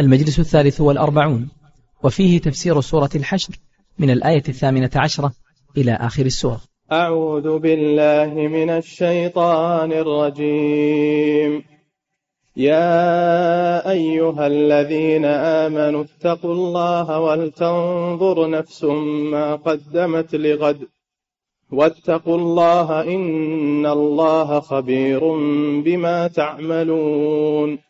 المجلس الثالث والأربعون وفيه تفسير سورة الحشر من الآية الثامنة عشرة إلى آخر السورة أعوذ بالله من الشيطان الرجيم. يا أيها الذين آمنوا اتقوا الله ولتنظر نفس ما قدمت لغد. واتقوا الله إن الله خبير بما تعملون.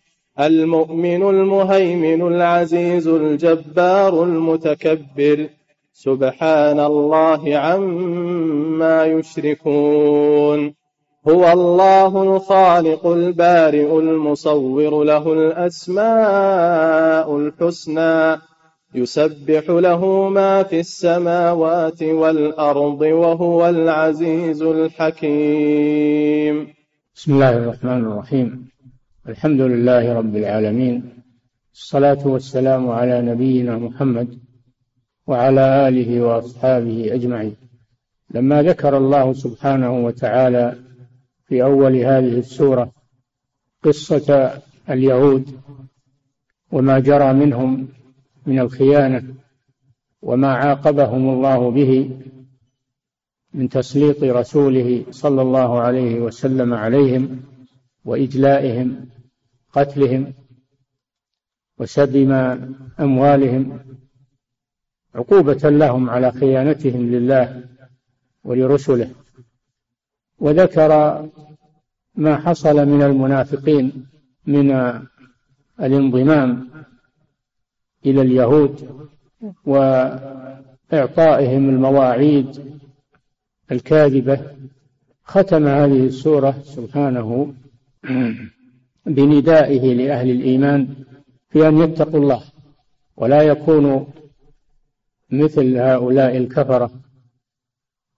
المؤمن المهيمن العزيز الجبار المتكبر. سبحان الله عما يشركون. هو الله الخالق البارئ المصور له الأسماء الحسنى. يسبح له ما في السماوات والأرض وهو العزيز الحكيم. بسم الله الرحمن الرحيم. الحمد لله رب العالمين الصلاة والسلام على نبينا محمد وعلى آله وأصحابه أجمعين. لما ذكر الله سبحانه وتعالى في أول هذه السورة قصة اليهود وما جرى منهم من الخيانة وما عاقبهم الله به من تسليط رسوله صلى الله عليه وسلم عليهم وإجلائهم قتلهم وسبم أموالهم عقوبة لهم على خيانتهم لله ولرسله. وذكر ما حصل من المنافقين من الانضمام إلى اليهود وإعطائهم المواعيد الكاذبة. ختم هذه السورة سبحانه. بندائه لأهل الإيمان في أن يتقوا الله ولا يكونوا مثل هؤلاء الكفرة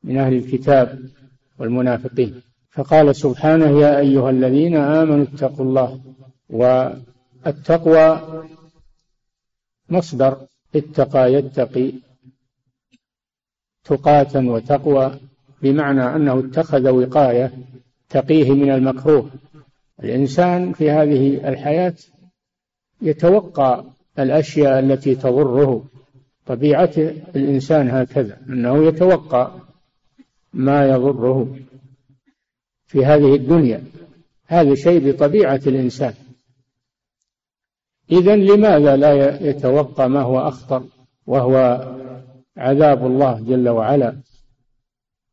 من أهل الكتاب والمنافقين. فقال سبحانه يا أيها الذين آمنوا اتقوا الله والتقوى مصدر اتقى يتقي تقاة وتقوى بمعنى أنه اتخذ وقاية تقيه من المكروه الإنسان في هذه الحياة يتوقع الأشياء التي تضره طبيعة الإنسان هكذا أنه يتوقع ما يضره في هذه الدنيا. هذا شيء بطبيعة الإنسان. إذا لماذا لا يتوقع ما هو أخطر وهو عذاب الله جل وعلا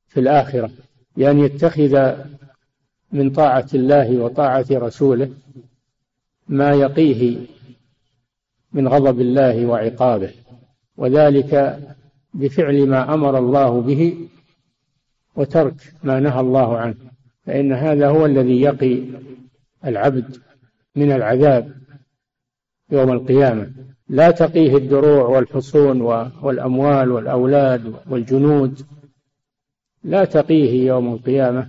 في الآخرة؟ بأن يتخذ من طاعة الله وطاعة رسوله ما يقيه من غضب الله وعقابه وذلك بفعل ما أمر الله به وترك ما نهى الله عنه. فإن هذا هو الذي يقي العبد من العذاب يوم القيامة. لا تقيه الدروع والحصون والأموال والأولاد والجنود لا تقيه يوم القيامة.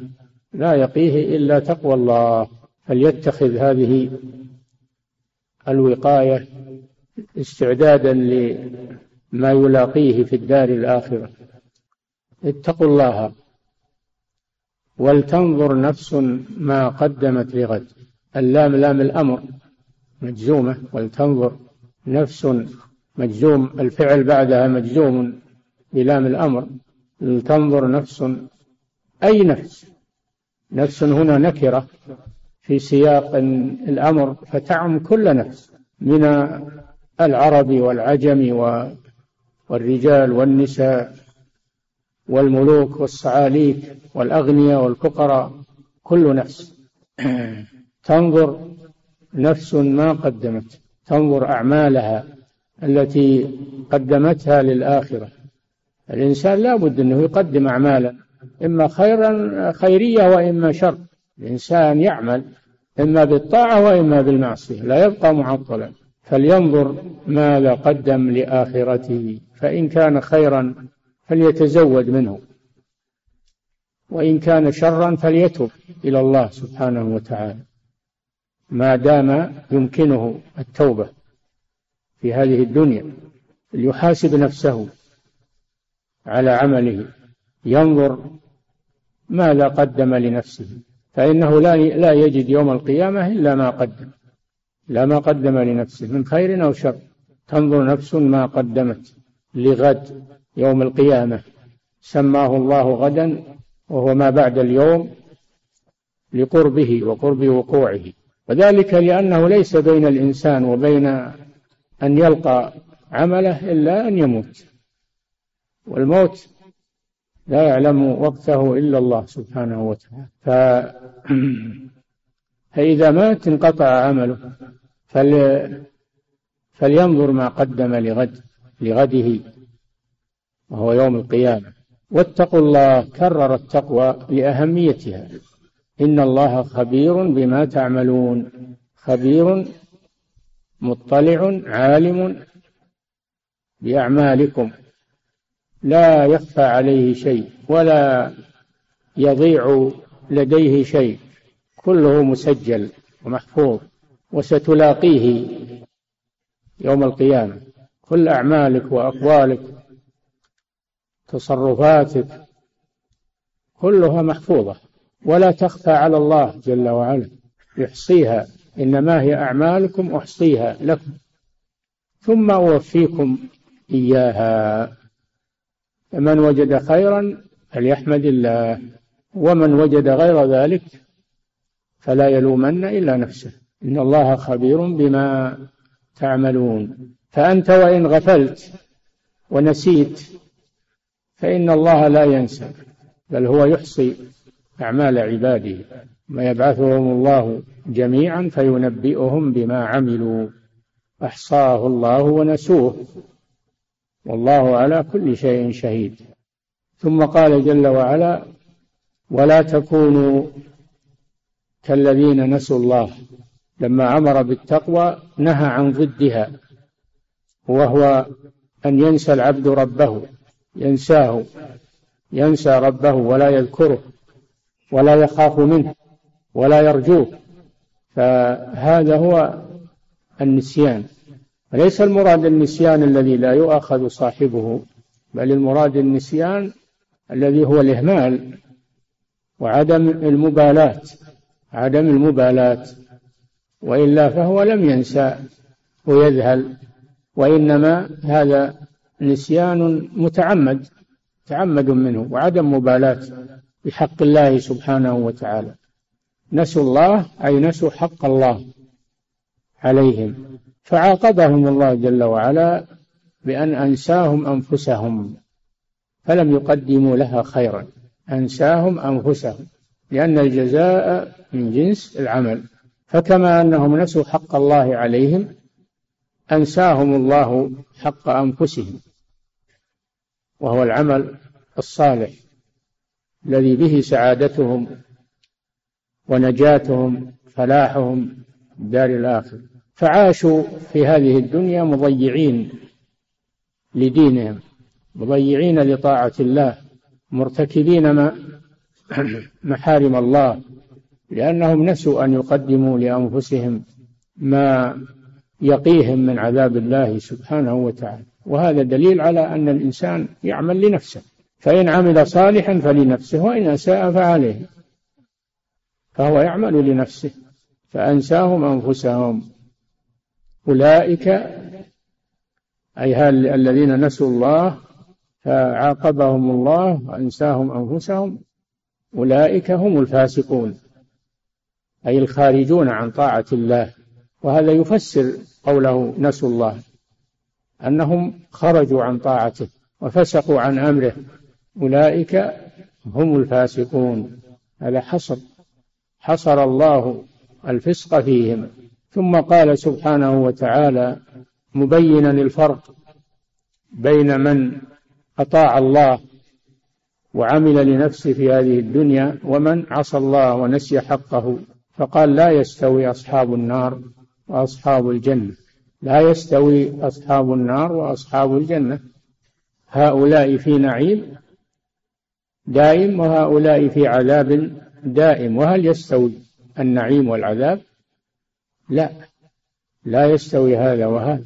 لا يقيه إلا تقوى الله فليتخذ هذه الوقاية استعدادا لما يلاقيه في الدار الآخرة. اتقوا الله ولتنظر نفس ما قدمت لغد. اللام لام الأمر مجزومة ولتنظر نفس مجزوم الفعل بعدها مجزوم بلام الأمر. لتنظر نفس أي نفس؟ نفس هنا نكرة في سياق الأمر فتعم كل نفس من العرب والعجم والرجال والنساء والملوك والصعاليك والأغنياء والفقراء كل نفس. تنظر نفس ما قدمت تنظر أعمالها التي قدمتها للآخرة. الإنسان لا بد أنه يقدم أعمالا. إما خيرا خيرية وإما شر. الإنسان يعمل إما بالطاعة وإما بالمعصية لا يبقى معطلا. فلينظر ماذا قدم لآخرته فإن كان خيرا فليتزود منه وإن كان شرا فليتب إلى الله سبحانه وتعالى. ما دام يمكنه التوبة في هذه الدنيا ليحاسب نفسه على عمله ينظر ماذا قدم لنفسه فإنه لا لا يجد يوم القيامة إلا ما قدم لا ما قدم لنفسه من خير أو شر. تنظر نفس ما قدمت لغد يوم القيامة. سماه الله غدا وهو ما بعد اليوم لقربه وقرب وقوعه. وذلك لأنه ليس بين الإنسان وبين أن يلقى عمله إلا أن يموت. والموت لا يعلم وقته إلا الله سبحانه وتعالى. ف... فإذا مات انقطع عمله فل... فلينظر ما قدم لغد لغده وهو يوم القيامة. واتقوا الله كرر التقوى لأهميتها. إن الله خبير بما تعملون خبير مطلع عالم بأعمالكم. لا يخفى عليه شيء ولا يضيع لديه شيء. كله مسجل ومحفوظ وستلاقيه يوم القيامة. كل أعمالك وأقوالك تصرفاتك كلها محفوظة. ولا تخفى على الله جل وعلا. يحصيها. إنما هي أعمالكم أحصيها لكم. ثم أوفيكم إياها. فمن وجد خيرا فليحمد الله ومن وجد غير ذلك فلا يلومن إلا نفسه. إن الله خبير بما تعملون. فأنت وإن غفلت ونسيت فإن الله لا ينسى بل هو يحصي أعمال عباده ما يبعثهم الله جميعا فينبئهم بما عملوا. أحصاه الله ونسوه. والله على كل شيء شهيد. ثم قال جل وعلا ولا تكونوا كالذين نسوا الله. لما أمر بالتقوى نهى عن ضدها وهو أن ينسى العبد ربه ينساه ينسى ربه ولا يذكره ولا يخاف منه ولا يرجوه. فهذا هو النسيان. وليس المراد النسيان الذي لا يؤاخذ صاحبه بل المراد النسيان الذي هو الإهمال وعدم المبالاة عدم المبالاة. وإلا فهو لم ينسى ويذهل. وإنما هذا نسيان متعمد تعمد منه وعدم مبالاة بحق الله سبحانه وتعالى. نسوا الله أي نسوا حق الله عليهم. فعاقبهم الله جل وعلا بأن أنساهم أنفسهم فلم يقدموا لها خيرا. أنساهم أنفسهم لأن الجزاء من جنس العمل. فكما أنهم نسوا حق الله عليهم أنساهم الله حق أنفسهم. وهو العمل الصالح الذي به سعادتهم ونجاتهم فلاحهم دار الآخرة. فعاشوا في هذه الدنيا مضيعين لدينهم مضيعين لطاعة الله مرتكبين ما محارم الله لأنهم نسوا أن يقدموا لأنفسهم ما يقيهم من عذاب الله سبحانه وتعالى. وهذا دليل على أن الإنسان يعمل لنفسه فإن عمل صالحا فلنفسه وإن أساء فعليه. فهو يعمل لنفسه فأنساهم أنفسهم. أولئك أي الذين نسوا الله فعاقبهم الله وأنساهم أنفسهم أولئك هم الفاسقون أي الخارجون عن طاعة الله. وهذا يفسر قوله نسوا الله أنهم خرجوا عن طاعته وفسقوا عن أمره. أولئك هم الفاسقون هذا حصر حصر الله الفسق فيهم. ثم قال سبحانه وتعالى مبينا الفرق بين من أطاع الله وعمل لنفسه في هذه الدنيا ومن عصى الله ونسي حقه. فقال لا يستوي أصحاب النار وأصحاب الجنة. لا يستوي أصحاب النار وأصحاب الجنة. هؤلاء في نعيم دائم وهؤلاء في عذاب دائم. وهل يستوي النعيم والعذاب؟ لا. لا يستوي هذا وهذا.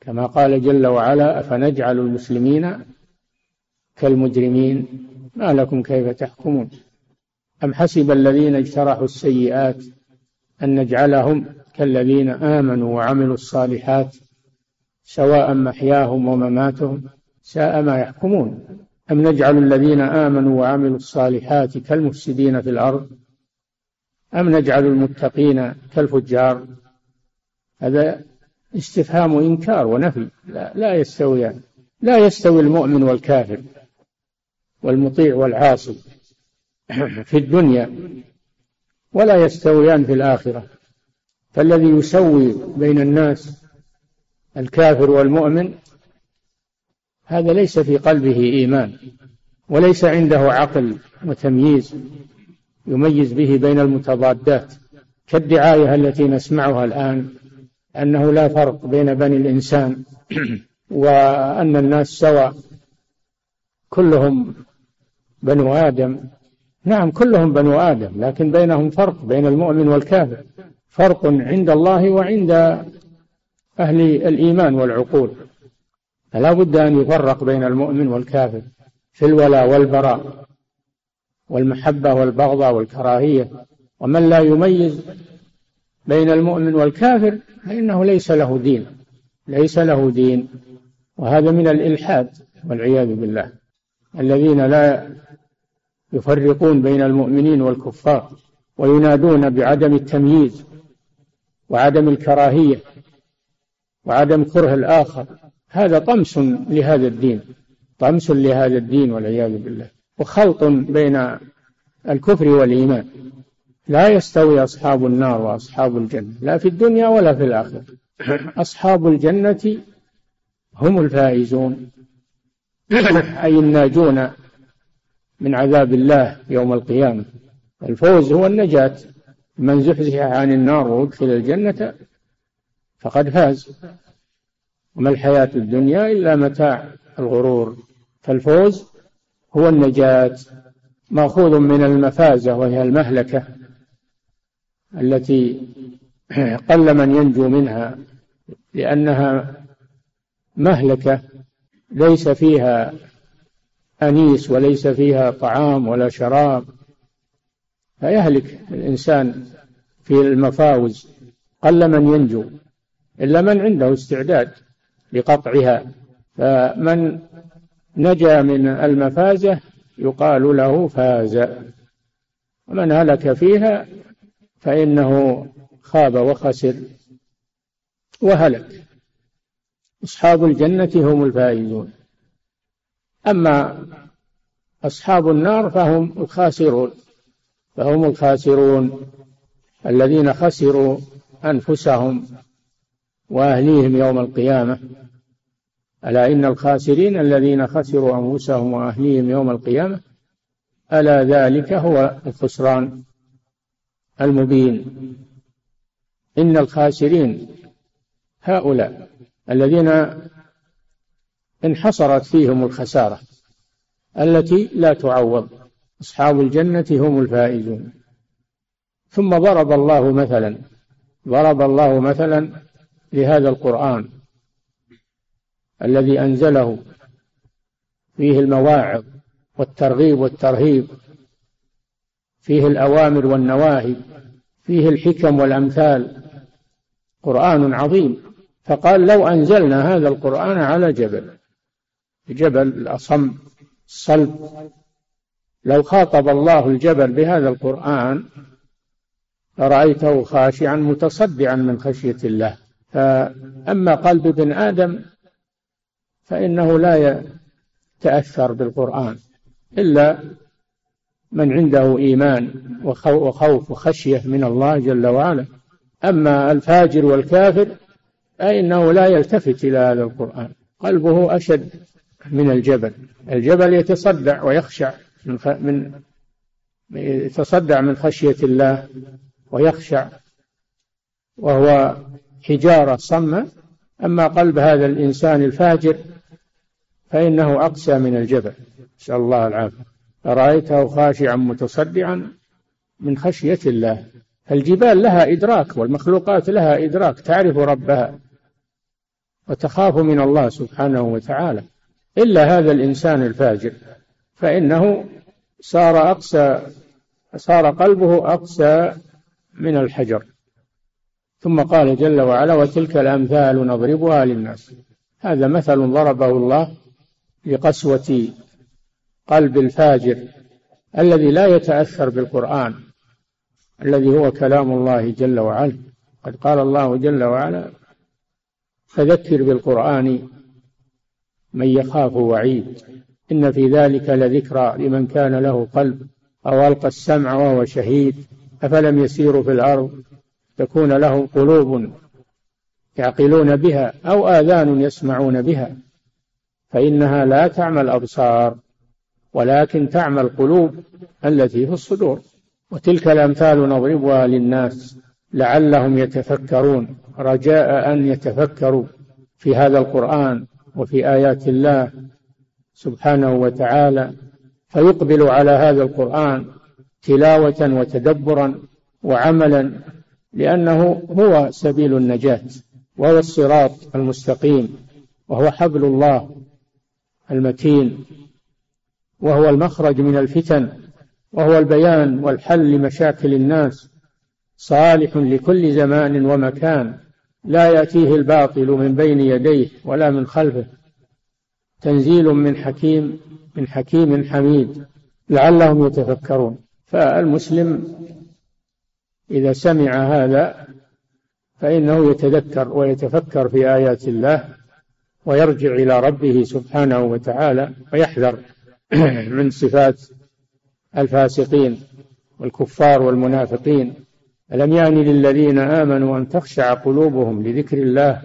كما قال جل وعلا أفنجعل المسلمين كالمجرمين؟ ما لكم كيف تحكمون؟ أم حسب الذين اجترحوا السيئات أن نجعلهم كالذين آمنوا وعملوا الصالحات سواء محياهم ومماتهم ساء ما يحكمون؟ أم نجعل الذين آمنوا وعملوا الصالحات كالمفسدين في الأرض؟ أم نجعل المتقين كالفجار؟ هذا استفهام إنكار ونفي. لا, لا يستويان لا يستوي المؤمن والكافر والمطيع والعاصي في الدنيا ولا يستويان في الآخرة. فالذي يسوي بين الناس الكافر والمؤمن هذا ليس في قلبه إيمان وليس عنده عقل وتمييز. يميز به بين المتضادات كالدعاية التي نسمعها الآن أنه لا فرق بين بني الإنسان وأن الناس سواء كلهم بنو آدم. نعم كلهم بنو آدم لكن بينهم فرق بين المؤمن والكافر. فرق عند الله وعند أهل الإيمان والعقول. فلا بد أن يفرق بين المؤمن والكافر في الولاء والبراء. والمحبة والبغضة والكراهية. ومن لا يميز بين المؤمن والكافر فإنه ليس له دين ليس له دين. وهذا من الإلحاد والعياذ بالله. الذين لا يفرقون بين المؤمنين والكفار وينادون بعدم التمييز وعدم الكراهية وعدم كره الآخر هذا طمس لهذا الدين طمس لهذا الدين والعياذ بالله. وخلط بين الكفر والإيمان. لا يستوي أصحاب النار وأصحاب الجنة لا في الدنيا ولا في الآخرة. أصحاب الجنة هم الفائزون. أي الناجون من عذاب الله يوم القيامة. الفوز هو النجاة. من زحزح عن النار وأدخل الجنة فقد فاز. وما الحياة الدنيا إلا متاع الغرور. فالفوز هو النجاة مأخوذ من المفازة وهي المهلكة التي قل من ينجو منها لأنها مهلكة ليس فيها أنيس وليس فيها طعام ولا شراب. فيهلك الإنسان في المفاوز. قل من ينجو إلا من عنده استعداد لقطعها. فمن نجا من المفازة يقال له فاز. ومن هلك فيها فإنه خاب وخسر وهلك. أصحاب الجنة هم الفائزون. أما أصحاب النار فهم الخاسرون. فهم الخاسرون الذين خسروا أنفسهم وأهليهم يوم القيامة. ألا إن الخاسرين الذين خسروا أنفسهم وأهليهم يوم القيامة ألا ذلك هو الخسران المبين. إن الخاسرين هؤلاء الذين انحصرت فيهم الخسارة التي لا تعوض أصحاب الجنة هم الفائزون. ثم ضرب الله مثلا ضرب الله مثلا لهذا القرآن. الذي أنزله فيه المواعظ والترغيب والترهيب فيه الأوامر والنواهي فيه الحكم والأمثال. قرآن عظيم. فقال لو أنزلنا هذا القرآن على جبل جبل الأصم الصلب لو خاطب الله الجبل بهذا القرآن لرأيته خاشعا متصدعا من خشية الله. فأما قلب ابن آدم فإنه لا يتأثر بالقرآن إلا من عنده إيمان وخوف وخشية من الله جل وعلا. أما الفاجر والكافر فإنه لا يلتفت إلى هذا القرآن. قلبه أشد من الجبل. الجبل يتصدع ويخشع من, من يتصدع من خشية الله ويخشع وهو حجارة صمة. أما قلب هذا الإنسان الفاجر فإنه أقسى من الجبل. نسأل الله العافية. فرأيته خاشعا متصدعا من خشية الله. الجبال لها إدراك والمخلوقات لها إدراك. تعرف ربها وتخاف من الله سبحانه وتعالى. إلا هذا الإنسان الفاجر. فإنه صار أقسى صار قلبه أقسى من الحجر. ثم قال جل وعلا وتلك الأمثال نضربها للناس. هذا مثل ضربه الله لقسوة قلب الفاجر الذي لا يتأثر بالقرآن الذي هو كلام الله جل وعلا. قد قال الله جل وعلا فذكر بالقرآن من يخاف وعيد إن في ذلك لذكرى لمن كان له قلب أو ألقى السمع وهو شهيد أفلم يسيروا في الأرض تكون لهم قلوب يعقلون بها أو آذان يسمعون بها. فإنها لا تعمى الأبصار ولكن تعمى القلوب التي في الصدور. وتلك الأمثال نضربها للناس لعلهم يتفكرون رجاء أن يتفكروا في هذا القرآن وفي آيات الله سبحانه وتعالى فيقبلوا على هذا القرآن تلاوة وتدبرا وعملا لأنه هو سبيل النجاة وهو الصراط المستقيم وهو حبل الله المتين وهو المخرج من الفتن وهو البيان والحل لمشاكل الناس صالح لكل زمان ومكان لا يأتيه الباطل من بين يديه ولا من خلفه. تنزيل من حكيم من حكيم حميد لعلهم يتفكرون. فالمسلم إذا سمع هذا فإنه يتذكر ويتفكر في آيات الله ويرجع إلى ربه سبحانه وتعالى ويحذر من صفات الفاسقين والكفار والمنافقين. ألم يأن للذين آمنوا أن تخشع قلوبهم لذكر الله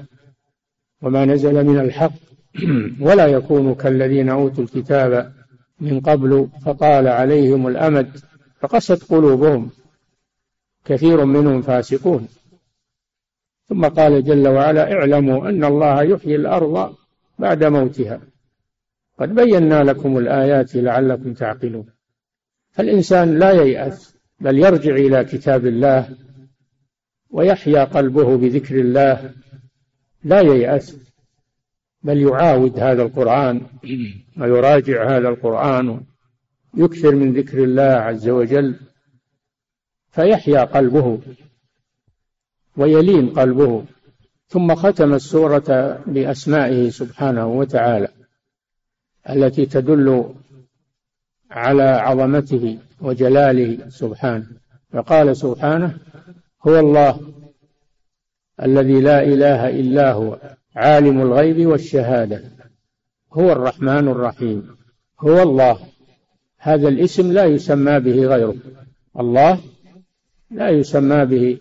وما نزل من الحق؟ ولا يكونوا كالذين أوتوا الكتاب من قبل فطال عليهم الأمد فقست قلوبهم. كثير منهم فاسقون. ثم قال جل وعلا اعلموا أن الله يحيي الأرض بعد موتها. قد بينا لكم الآيات لعلكم تعقلون. فالإنسان لا ييأس بل يرجع إلى كتاب الله ويحيا قلبه بذكر الله. لا ييأس بل يعاود هذا القرآن ويراجع هذا القرآن يكثر من ذكر الله عز وجل. فيحيا قلبه ويلين قلبه ثم ختم السورة بأسمائه سبحانه وتعالى التي تدل على عظمته وجلاله سبحانه. فقال سبحانه هو الله الذي لا إله إلا هو عالم الغيب والشهادة هو الرحمن الرحيم هو الله. هذا الاسم لا يسمى به غيره. الله لا يسمى به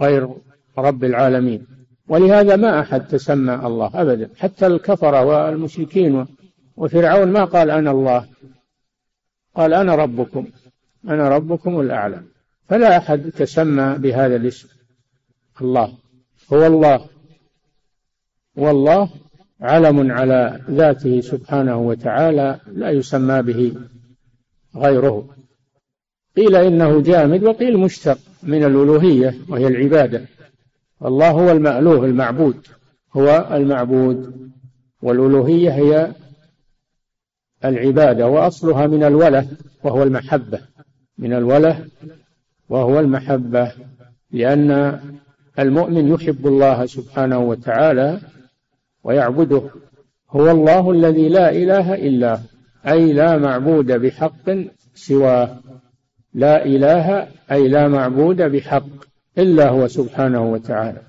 غير رب العالمين. ولهذا ما أحد تسمى الله أبدا. حتى الكفرة والمشركين وفرعون ما قال أنا الله. قال أنا ربكم. أنا ربكم الأعلى. فلا أحد تسمى بهذا الاسم. الله. هو الله. والله علم على ذاته سبحانه وتعالى لا يسمى به غيره. قيل إنه جامد وقيل مشتق من الألوهية وهي العبادة. الله هو المألوه المعبود. هو المعبود. والألوهية هي العبادة وأصلها من الولة وهو المحبة. من الولة وهو المحبة. لأن المؤمن يحب الله سبحانه وتعالى ويعبده. هو الله الذي لا إله إلا أي لا معبود بحق سواه. لا إله أي لا معبود بحق. إلا هو سبحانه وتعالى.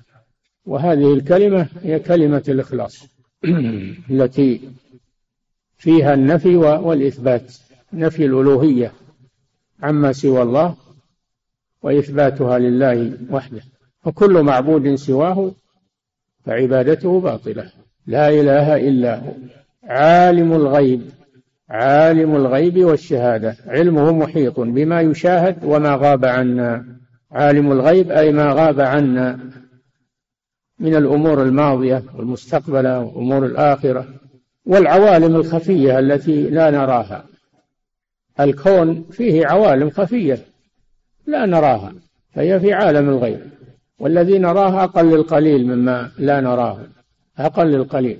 وهذه الكلمة هي كلمة الإخلاص التي فيها النفي والإثبات نفي الألوهية عما سوى الله وإثباتها لله وحده. وكل معبود سواه فعبادته باطلة. لا إله إلا هو. عالم الغيب عالم الغيب والشهادة. علمه محيط بما يشاهد وما غاب عنا. عالم الغيب أي ما غاب عنا من الأمور الماضية والمستقبلة وأمور الآخرة والعوالم الخفية التي لا نراها. الكون فيه عوالم خفية لا نراها فهي في عالم الغيب. والذي نراه أقل القليل مما لا نراه أقل القليل.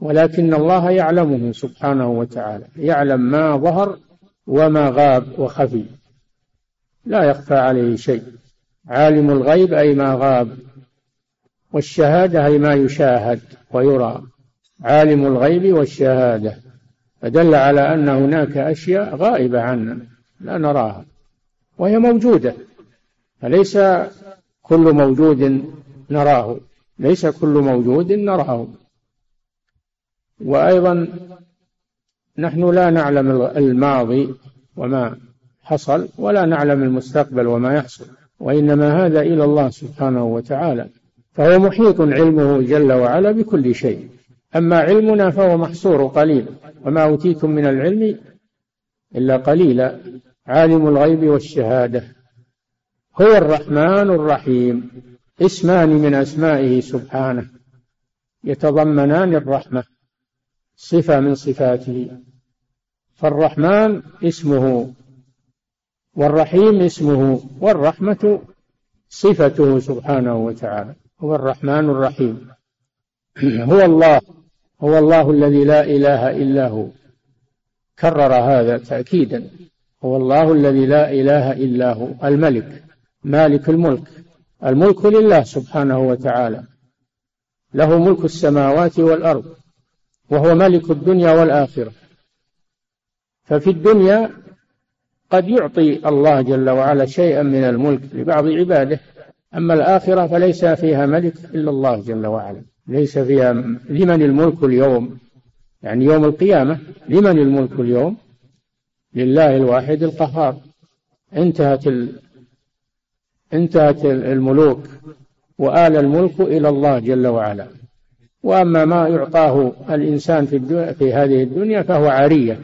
ولكن الله يعلمه سبحانه وتعالى يعلم ما ظهر وما غاب وخفي. لا يخفى عليه شيء. عالم الغيب أي ما غاب والشهادة أي ما يشاهد ويرى. عالم الغيب والشهادة. فدل على أن هناك أشياء غائبة عنا لا نراها وهي موجودة. فليس كل موجود نراه ليس كل موجود نراه. وأيضا نحن لا نعلم الماضي وما حصل ولا نعلم المستقبل وما يحصل. وإنما هذا إلى الله سبحانه وتعالى. فهو محيط علمه جل وعلا بكل شيء. أما علمنا فهو محصور قليل. وما أوتيتم من العلم إلا قليلا. عالم الغيب والشهادة. هو الرحمن الرحيم. اسمان من أسمائه سبحانه. يتضمنان الرحمة. صفة من صفاته. فالرحمن اسمه والرحيم اسمه والرحمة صفته سبحانه وتعالى هو الرحمن الرحيم. هو الله هو الله الذي لا إله إلا هو. كرر هذا تأكيدا. هو الله الذي لا إله إلا هو الملك مالك الملك. الملك لله سبحانه وتعالى. له ملك السماوات والأرض وهو ملك الدنيا والآخرة. ففي الدنيا قد يعطي الله جل وعلا شيئا من الملك لبعض عباده أما الآخرة فليس فيها ملك إلا الله جل وعلا. ليس فيها لمن الملك اليوم؟ يعني يوم القيامة لمن الملك اليوم؟ لله الواحد القهار. انتهت ال... انتهت الملوك وآل الملك إلى الله جل وعلا. وأما ما يعطاه الإنسان في, في هذه الدنيا فهو عارية.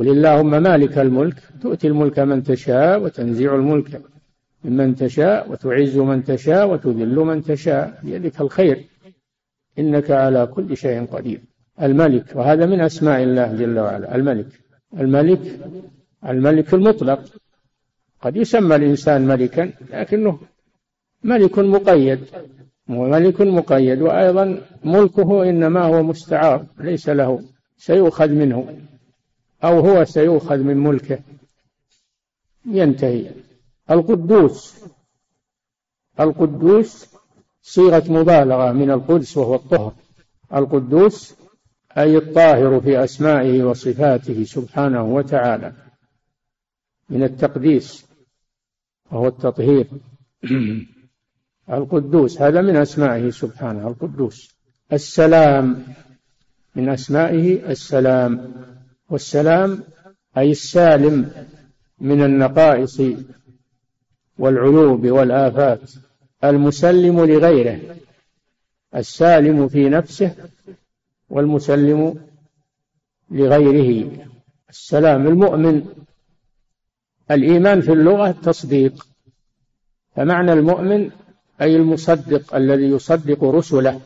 قل اللهم مالك الملك تؤتي الملك من تشاء وتنزع الملك ممن تشاء وتعز من تشاء وتذل من تشاء بيدك الخير. إنك على كل شيء قدير. الملك وهذا من أسماء الله جل وعلا. الملك الملك الملك المطلق. قد يسمى الإنسان ملكا لكنه ملك مقيد وملك مقيد وأيضا ملكه إنما هو مستعار ليس له سيؤخذ منه. أو هو سيؤخذ من ملكه. ينتهي. القدوس. القدوس صيغة مبالغة من القدس وهو الطهر. القدوس أي الطاهر في أسمائه وصفاته سبحانه وتعالى. من التقديس وهو التطهير. القدوس هذا من أسمائه سبحانه القدوس. السلام من أسمائه السلام. والسلام أي السالم من النقائص والعيوب والآفات المسلم لغيره السالم في نفسه والمسلم لغيره. السلام المؤمن الإيمان في اللغة التصديق فمعنى المؤمن أي المصدق الذي يصدق رسله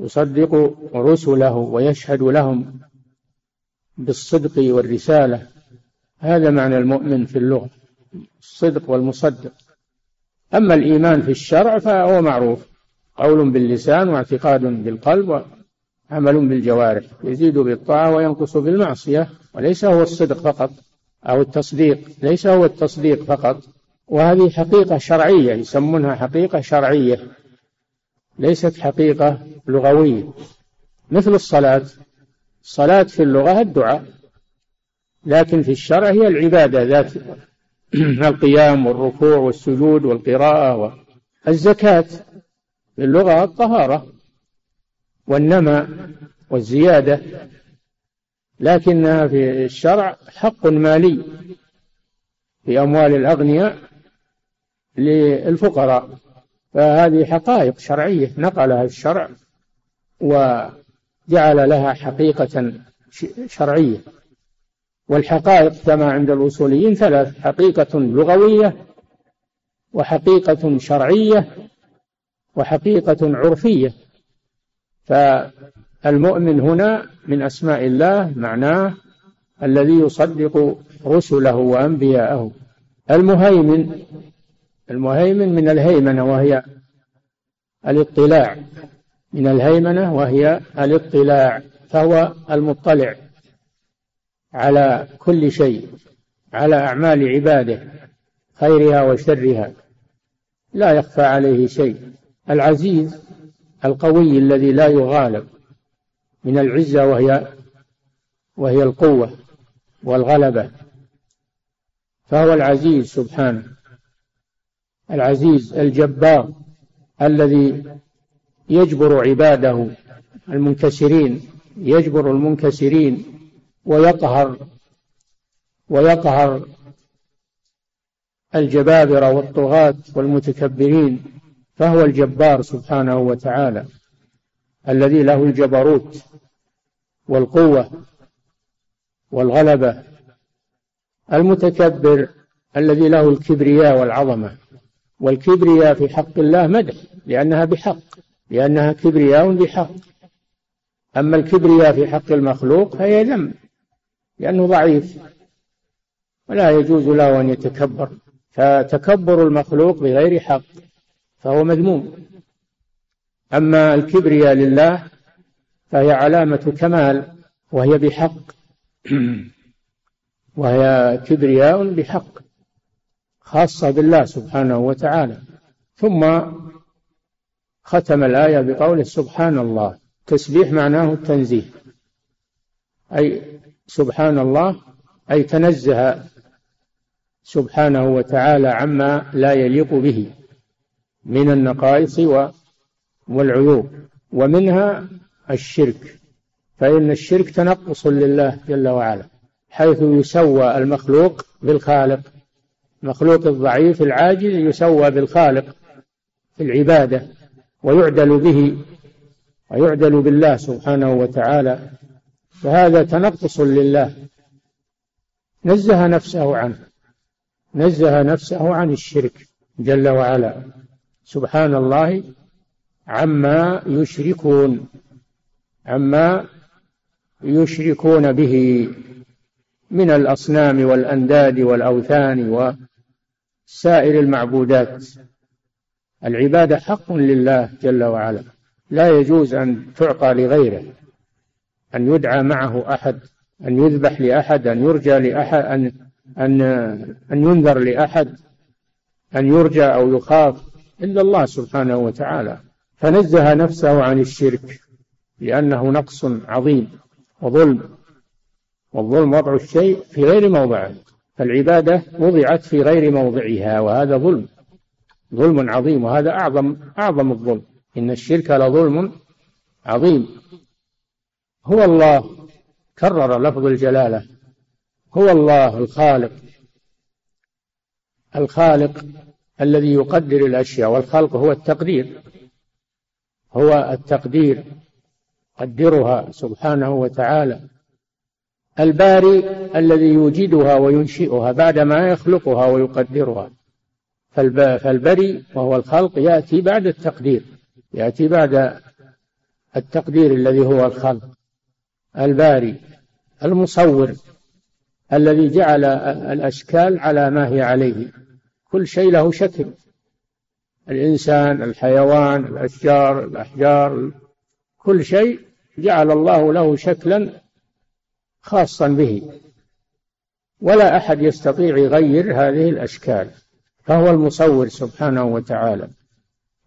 يصدق رسله ويشهد لهم. بالصدق والرسالة. هذا معنى المؤمن في اللغة الصدق والمصدق. أما الإيمان في الشرع فهو معروف قول باللسان واعتقاد بالقلب وعمل بالجوارح يزيد بالطاعة وينقص بالمعصية وليس هو الصدق فقط أو التصديق ليس هو التصديق فقط. وهذه حقيقة شرعية يسمونها حقيقة شرعية ليست حقيقة لغوية. مثل الصلاة الصلاة في اللغة الدعاء لكن في الشرع هي العبادة ذات القيام والركوع والسجود والقراءة والزكاة في اللغة الطهارة والنمى والزيادة لكنها في الشرع حق مالي في أموال الأغنياء للفقراء فهذه حقائق شرعية نقلها الشرع وجعل لها حقيقة شرعية. والحقائق كما عند الأصوليين ثلاث حقيقة لغوية وحقيقة شرعية وحقيقة عرفية. فالمؤمن هنا من أسماء الله معناه الذي يصدق رسله وأنبياءه. المهيمن المهيمن من الهيمنة وهي الاطلاع. من الهيمنة وهي الاطلاع فهو المطلع على كل شيء على أعمال عباده خيرها وشرها. لا يخفى عليه شيء. العزيز القوي الذي لا يغالب من العزة وهي وهي القوة والغلبة. فهو العزيز سبحانه العزيز الجبار الذي يجبر عباده المنكسرين يجبر المنكسرين ويقهر ويقهر الجبابرة والطغاة والمتكبرين فهو الجبار سبحانه وتعالى الذي له الجبروت والقوة والغلبة المتكبر الذي له الكبرياء والعظمة. والكبرياء في حق الله مدح لأنها بحق. لأنها كبرياء بحق. أما الكبرياء في حق المخلوق فهي ذم لأنه ضعيف ولا يجوز له أن يتكبر. فتكبر المخلوق بغير حق فهو مذموم. أما الكبرياء لله فهي علامة كمال وهي بحق. وهي كبرياء بحق خاصة بالله سبحانه وتعالى. ثم ختم الآية بقوله سبحان الله تسبيح معناه التنزيه. أي سبحان الله أي تنزه سبحانه وتعالى عما لا يليق به من النقائص والعيوب. ومنها الشرك. فإن الشرك تنقص لله جل وعلا حيث يسوى المخلوق بالخالق. المخلوق الضعيف العاجز يسوى بالخالق في العبادة. ويعدل به ويعدل بالله سبحانه وتعالى. فهذا تنقص لله. نزه نفسه عنه. نزه نفسه عن الشرك جل وعلا. سبحان الله عما يشركون عما يشركون به من الأصنام والأنداد والأوثان وسائر المعبودات. العبادة حق لله جل وعلا. لا يجوز أن تعطى لغيره أن يدعى معه أحد أن يذبح لأحد أن يرجى لأحد أن أن أن ينذر لأحد أن يرجى أو يخاف إلا الله سبحانه وتعالى. فنزه نفسه عن الشرك لأنه نقص عظيم وظلم والظلم وضع الشيء في غير موضعه. فالعبادة وضعت في غير موضعها وهذا ظلم. ظلم عظيم وهذا أعظم أعظم الظلم. إن الشرك لظلم عظيم. هو الله. كرر لفظ الجلالة. هو الله الخالق. الخالق الذي يقدر الأشياء والخلق هو التقدير. هو التقدير. قدرها سبحانه وتعالى. الباري الذي يوجدها وينشئها بعدما يخلقها ويقدرها. فالبري وهو الخلق يأتي بعد التقدير يأتي بعد التقدير الذي هو الخلق. الباري المصور الذي جعل الأشكال على ما هي عليه. كل شيء له شكل. الإنسان الحيوان الأشجار الأحجار كل شيء جعل الله له شكلا خاصا به. ولا أحد يستطيع يغير هذه الأشكال. فهو المصور سبحانه وتعالى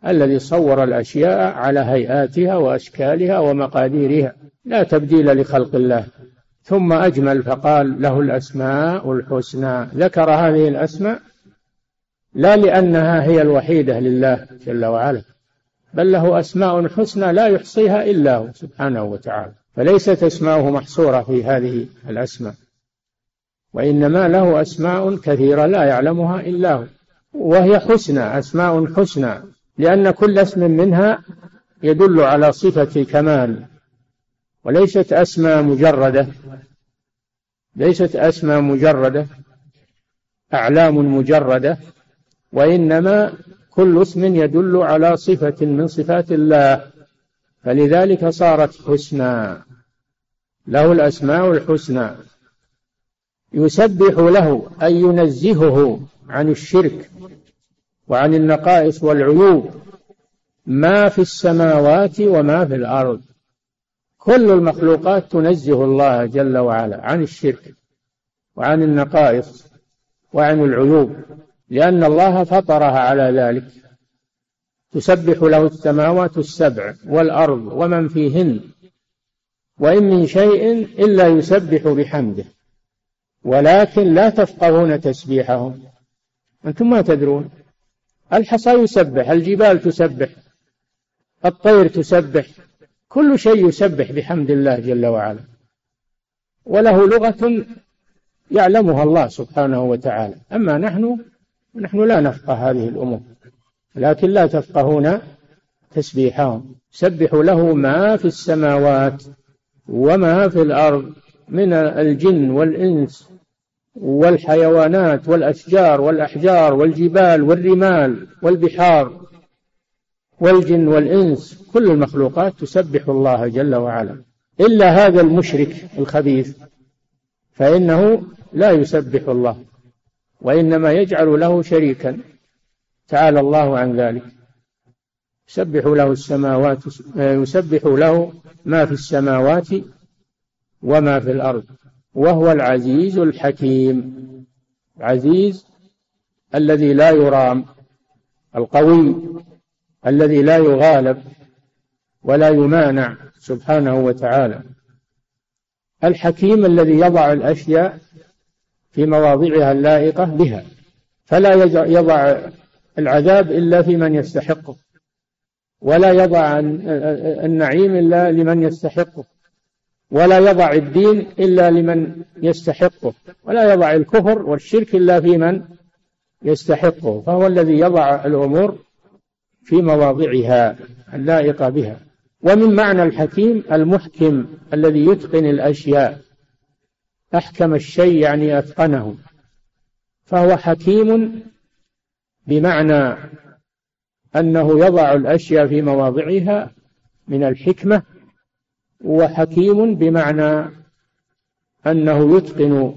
الذي صور الأشياء على هيئاتها وأشكالها ومقاديرها لا تبديل لخلق الله. ثم أجمل فقال له الأسماء الحسنى ذكر هذه الأسماء لا لأنها هي الوحيدة لله جل وعلا بل له أسماء حسنى لا يحصيها إلا هو سبحانه وتعالى. فليست أسماؤه محصورة في هذه الأسماء وإنما له أسماء كثيرة لا يعلمها إلا هو. وهي حسنى أسماء حسنى لأن كل اسم منها يدل على صفة كمال وليست أسماء مجردة ليست أسماء مجردة أعلام مجردة وإنما كل اسم يدل على صفة من صفات الله فلذلك صارت حسنى له الأسماء الحسنى يسبح له أي ينزهه. عن الشرك وعن النقائص والعيوب ما في السماوات وما في الأرض. كل المخلوقات تنزه الله جل وعلا عن الشرك وعن النقائص وعن العيوب لأن الله فطرها على ذلك. تسبح له السماوات السبع والأرض ومن فيهن وإن من شيء إلا يسبح بحمده ولكن لا تفقهون تسبيحهم. أنتم ما تدرون. الحصى يسبح الجبال تسبح الطير تسبح كل شيء يسبح بحمد الله جل وعلا. وله لغة يعلمها الله سبحانه وتعالى. أما نحن نحن لا نفقه هذه الأمور. لكن لا تفقهون تسبيحهم. سبحوا له ما في السماوات وما في الأرض من الجن والإنس والحيوانات والأشجار والأحجار والجبال والرمال والبحار والجن والإنس كل المخلوقات تسبح الله جل وعلا. إلا هذا المشرك الخبيث فإنه لا يسبح الله وإنما يجعل له شريكا. تعالى الله عن ذلك. يسبح له السماوات يسبح له ما في السماوات وما في الأرض. وهو العزيز الحكيم. العزيز الذي لا يرام القوي الذي لا يغالب ولا يمانع سبحانه وتعالى. الحكيم الذي يضع الأشياء في مواضعها اللائقة بها. فلا يضع العذاب إلا في من يستحقه ولا يضع النعيم إلا لمن يستحقه. ولا يضع الدين إلا لمن يستحقه ولا يضع الكفر والشرك إلا في من يستحقه فهو الذي يضع الأمور في مواضعها اللائقة بها. ومن معنى الحكيم المحكم الذي يتقن الأشياء أحكم الشيء يعني أتقنه فهو حكيم بمعنى أنه يضع الأشياء في مواضعها من الحكمة وحكيم بمعنى أنه يتقن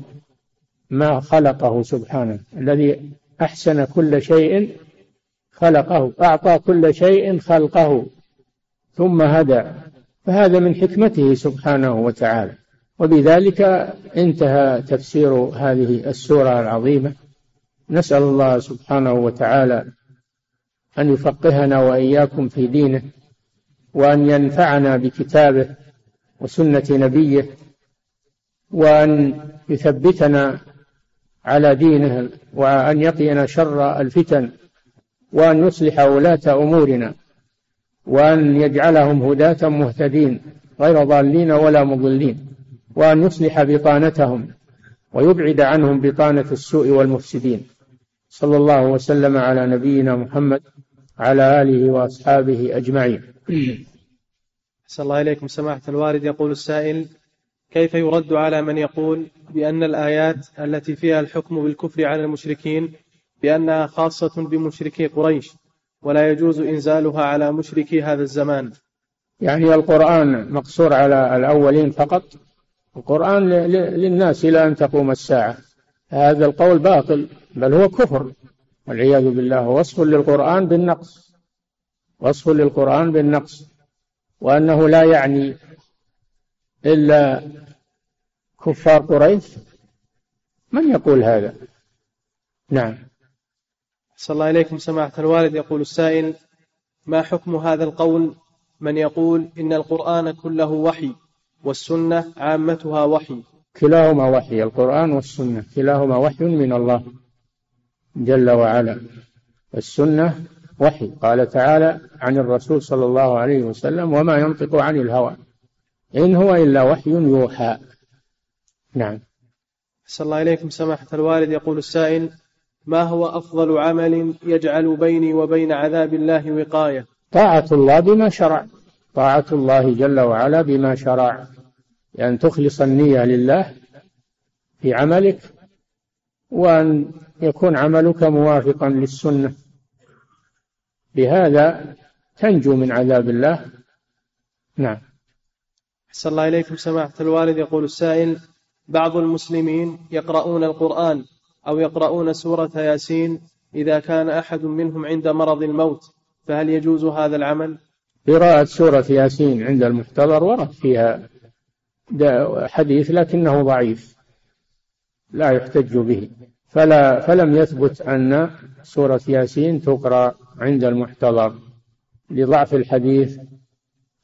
ما خلقه سبحانه الذي أحسن كل شيء خلقه أعطى كل شيء خلقه ثم هدى. فهذا من حكمته سبحانه وتعالى. وبذلك انتهى تفسير هذه السورة العظيمة. نسأل الله سبحانه وتعالى أن يفقهنا وإياكم في دينه وأن ينفعنا بكتابه وسنة نبيه وأن يثبتنا على دينه وأن يقينا شر الفتن وأن يصلح ولاة أمورنا وأن يجعلهم هداة مهتدين غير ضالين ولا مضلين وأن يصلح بطانتهم ويبعد عنهم بطانة السوء والمفسدين. صلى الله وسلم على نبينا محمد على آله وأصحابه أجمعين. أحسن الله إليكم سماحة الوارد يقول السائل كيف يرد على من يقول بأن الآيات التي فيها الحكم بالكفر على المشركين بأنها خاصة بمشركي قريش ولا يجوز إنزالها على مشركي هذا الزمان؟ يعني القرآن مقصور على الأولين فقط. القرآن للناس إلى أن تقوم الساعة. هذا القول باطل بل هو كفر. والعياذ بالله. وصف للقرآن بالنقص. وصف للقرآن بالنقص. وأنه لا يعني إلا كفار قريش من يقول هذا؟ نعم. صلى الله إليكم سماحة الوالد. يقول السائل ما حكم هذا القول؟ من يقول إن القرآن كله وحي والسنة عامتها وحي. كلاهما وحي القرآن والسنة. كلاهما وحي من الله جل وعلا. السنة وحي. قال تعالى عن الرسول صلى الله عليه وسلم وما ينطق عن الهوى. إن هو إلا وحي يوحى. نعم. صلى الله إليكم. سماحة الوالد يقول السائل ما هو أفضل عمل يجعل بيني وبين عذاب الله وقاية؟ طاعة الله بما شرع. طاعة الله جل وعلا بما شرع. أن يعني تخلص النية لله في عملك وأن يكون عملك موافقا للسنة. بهذا تنجو من عذاب الله. نعم. أحسن الله إليكم سماحة الوالد. يقول السائل بعض المسلمين يقرؤون القرآن أو يقرؤون سورة ياسين إذا كان أحد منهم عند مرض الموت فهل يجوز هذا العمل؟ قراءة سورة ياسين عند المحتضر ورد فيها حديث لكنه ضعيف لا يحتج به. فلا فلم يثبت أن سورة ياسين تقرأ عند المحتضر لضعف الحديث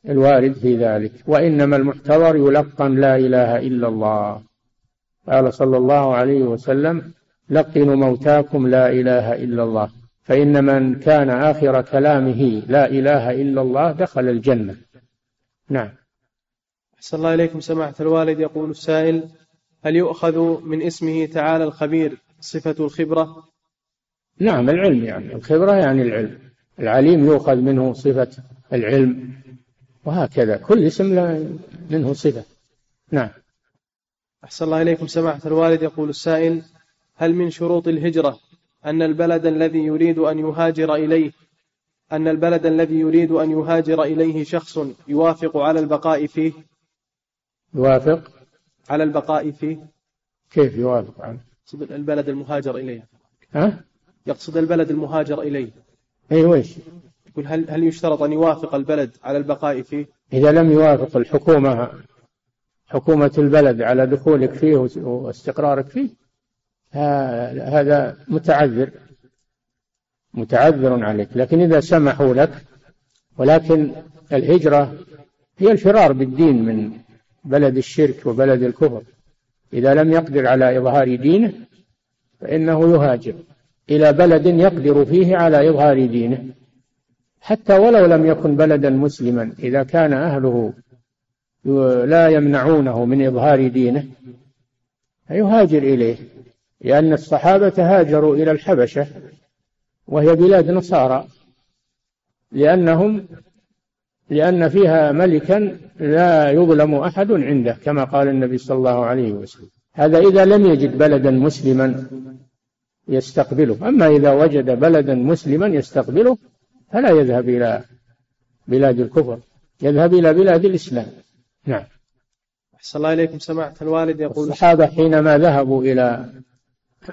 الوارد في ذلك. وإنما المحتضر يلقن لا إله إلا الله. قال صلى الله عليه وسلم لقنوا موتاكم لا إله إلا الله. فإن من كان آخر كلامه لا إله إلا الله دخل الجنة. نعم. أحسن الله إليكم. سماحة الوالد يقول السائل هل يؤخذ من اسمه تعالى الخبير صفة الخبرة نعم العلم يعني الخبرة يعني العلم. العليم يؤخذ منه صفة العلم وهكذا. كل اسم منه صفة. نعم. أحسن الله إليكم. سماحة الوالد يقول السائل هل من شروط الهجرة أن البلد الذي يريد أن يهاجر إليه أن البلد الذي يريد أن يهاجر إليه شخص يوافق على البقاء فيه؟ يوافق؟ على البقاء فيه. كيف يوافق؟ على البلد المهاجر إليه. ها؟ يقصد البلد المهاجر إليه. أي ويش؟ يقول هل هل يشترط أن يوافق البلد على البقاء فيه؟ إذا لم يوافق الحكومة حكومة البلد على دخولك فيه واستقرارك فيه هذا متعذر. متعذر عليك. لكن إذا سمحوا لك ولكن الهجرة هي الفرار بالدين من بلد الشرك وبلد الكفر. إذا لم يقدر على إظهار دينه فإنه يهاجر. إلى بلد يقدر فيه على إظهار دينه. حتى ولو لم يكن بلدا مسلما إذا كان أهله لا يمنعونه من إظهار دينه فيهاجر إليه لأن الصحابة هاجروا إلى الحبشة وهي بلاد نصارى لأنهم لأن فيها ملكا لا يظلم أحد عنده كما قال النبي صلى الله عليه وسلم. هذا إذا لم يجد بلدا مسلما يستقبله. أما إذا وجد بلدا مسلما يستقبله فلا يذهب إلى بلاد الكفر يذهب إلى بلاد الإسلام. نعم. أحسن الله إليكم. سماحة الوالد يقول الصحابة حينما ذهبوا إلى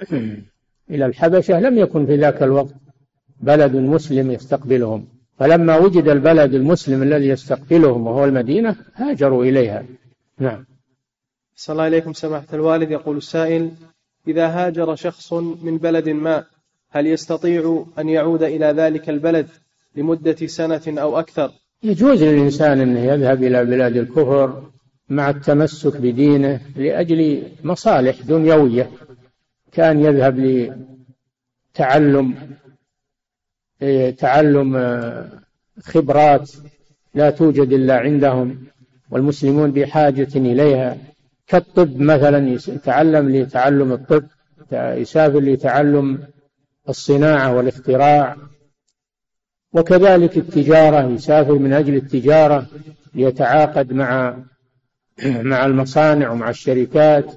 إلى الحبشة لم يكن في ذاك الوقت بلد مسلم يستقبلهم. فلما وجد البلد المسلم الذي يستقبلهم وهو المدينة هاجروا إليها. نعم. صلى الله عليكم سماحة الوالد يقول السائل إذا هاجر شخص من بلد ما هل يستطيع أن يعود إلى ذلك البلد لمدة سنة أو أكثر؟ يجوز للإنسان أنه يذهب إلى بلاد الكفر مع التمسك بدينه لأجل مصالح دنيوية كان يذهب لتعلم تعلم آه، خبرات لا توجد إلا عندهم والمسلمون بحاجة إليها. كالطب مثلا يتعلم لتعلم الطب يسافر لتعلم الصناعة والاختراع. وكذلك التجارة يسافر من أجل التجارة ليتعاقد مع مع المصانع ومع الشركات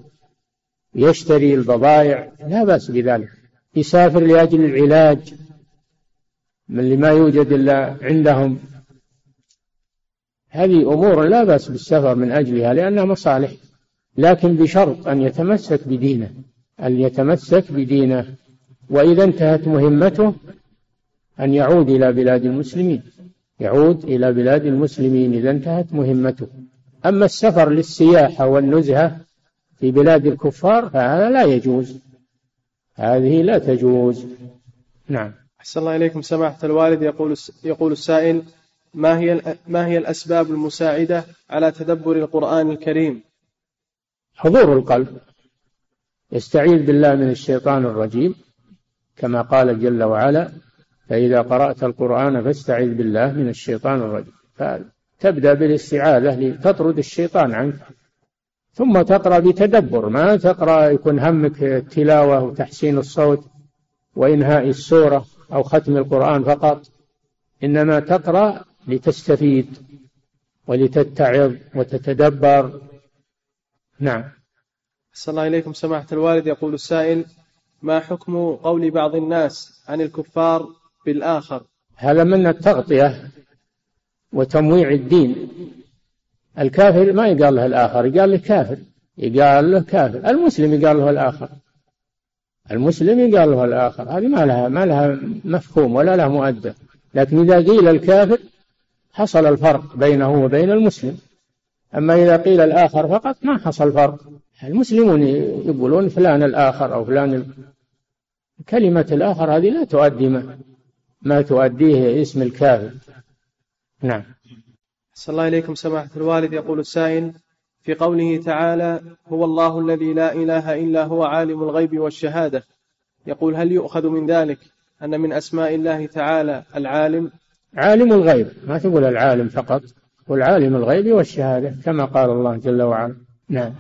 يشتري البضائع. لا بأس بذلك. يسافر لأجل العلاج من اللي ما يوجد إلا عندهم. هذه أمور لا بأس بالسفر من أجلها لأنها مصالح. لكن بشرط أن يتمسك بدينه أن يتمسك بدينه. وإذا انتهت مهمته أن يعود إلى بلاد المسلمين. يعود إلى بلاد المسلمين إذا انتهت مهمته. أما السفر للسياحة والنزهة في بلاد الكفار فهذا لا يجوز. هذه لا تجوز. نعم. أحسن الله إليكم. سماحة الوالد يقول يقول السائل ما هي ما هي الأسباب المساعدة على تدبر القرآن الكريم؟ حضور القلب. يستعيذ بالله من الشيطان الرجيم. كما قال جل وعلا فإذا قرأت القرآن فاستعذ بالله من الشيطان الرجيم. فتبدأ بالاستعاذة لتطرد الشيطان عنك. ثم تقرأ بتدبر. ما تقرأ يكون همك التلاوة وتحسين الصوت وإنهاء السورة أو ختم القرآن فقط. إنما تقرأ لتستفيد ولتتعظ وتتدبر نعم. أحسن الله إليكم سماحة الوالد. يقول السائل ما حكم قول بعض الناس عن الكفار بالآخر؟ هذا من التغطية وتمويع الدين. الكافر ما يقال له الآخر يقال له كافر. يقال له كافر. المسلم يقال له الآخر. المسلم يقال له الآخر. هذه ما لها ما لها مفهوم ولا لها مؤدى. لكن إذا قيل الكافر حصل الفرق بينه وبين المسلم. أما إذا قيل الآخر فقط ما حصل فرق. المسلمون يقولون فلان الآخر أو فلان كلمة الآخر هذه لا تؤدي ما, ما تؤديه اسم الكافر. نعم. صلى الله إليكم سماحة الوالد. يقول السائل في قوله تعالى هو الله الذي لا إله إلا هو عالم الغيب والشهادة. يقول هل يؤخذ من ذلك أن من أسماء الله تعالى العالم؟ عالم الغيب. ما تقول العالم فقط. قل عالم الغيب والشهادة كما قال الله جل وعلا. نعم.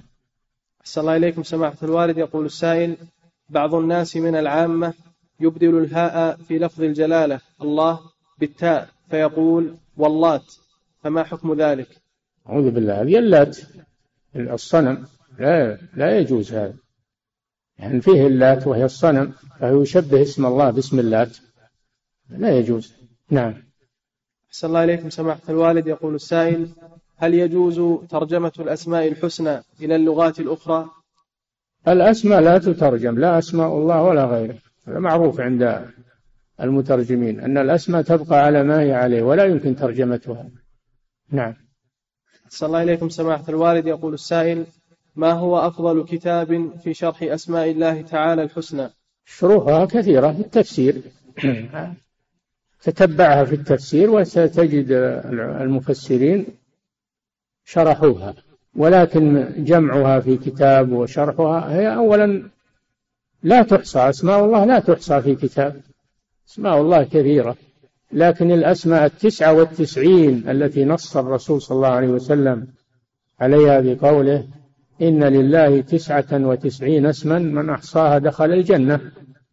أحسن الله إليكم سماحة الوالد. يقول السائل بعض الناس من العامة يبدل الهاء في لفظ الجلالة الله بالتاء فيقول واللات. فما حكم ذلك؟ أعوذ بالله. هذه اللات الصنم لا لا يجوز هذا. يعني فيه اللات وهي الصنم فهو يشبه اسم الله باسم اللات. لا يجوز. نعم. أحسن الله إليكم. سماحة الوالد يقول السائل هل يجوز ترجمة الأسماء الحسنى إلى اللغات الأخرى؟ الأسماء لا تترجم لا أسماء الله ولا غيره. هذا معروف عند المترجمين أن الأسماء تبقى على ما هي عليه ولا يمكن ترجمتها. نعم. صلى الله إليكم. سماحة الوالد يقول السائل ما هو أفضل كتاب في شرح أسماء الله تعالى الحسنى؟ شروحها كثيرة في التفسير. تتبعها في التفسير وستجد المفسرين شرحوها. ولكن جمعها في كتاب وشرحها هي أولا لا تحصى أسماء الله لا تحصى في كتاب. أسماء الله كثيرة. لكن الأسماء التسعة والتسعين التي نص الرسول صلى الله عليه وسلم عليها بقوله إن لله تسعة وتسعين اسما من أحصاها دخل الجنة.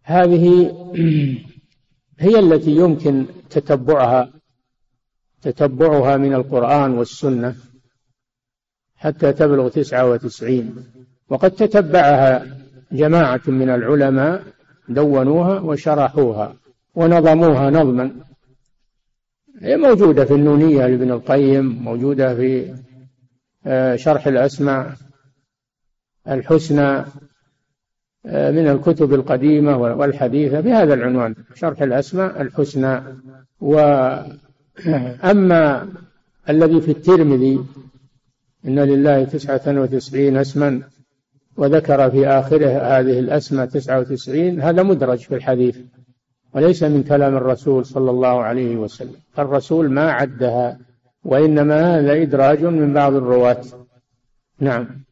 هذه هي التي يمكن تتبعها تتبعها من القرآن والسنة حتى تبلغ تسعة وتسعين. وقد تتبعها جماعة من العلماء دونوها وشرحوها ونظموها نظما. هي موجودة في النونية لابن القيم موجودة في آه، شرح الأسماء الحسنى من الكتب القديمة والحديثة بهذا العنوان شرح الأسماء الحسنى. وأما الذي في الترمذي إن لله تسعة وتسعين اسما وذكر في آخره هذه الأسماء تسعة وتسعين هذا مدرج في الحديث وليس من كلام الرسول صلى الله عليه وسلم. الرسول ما عدها وإنما هذا إدراج من بعض الرواة. نعم.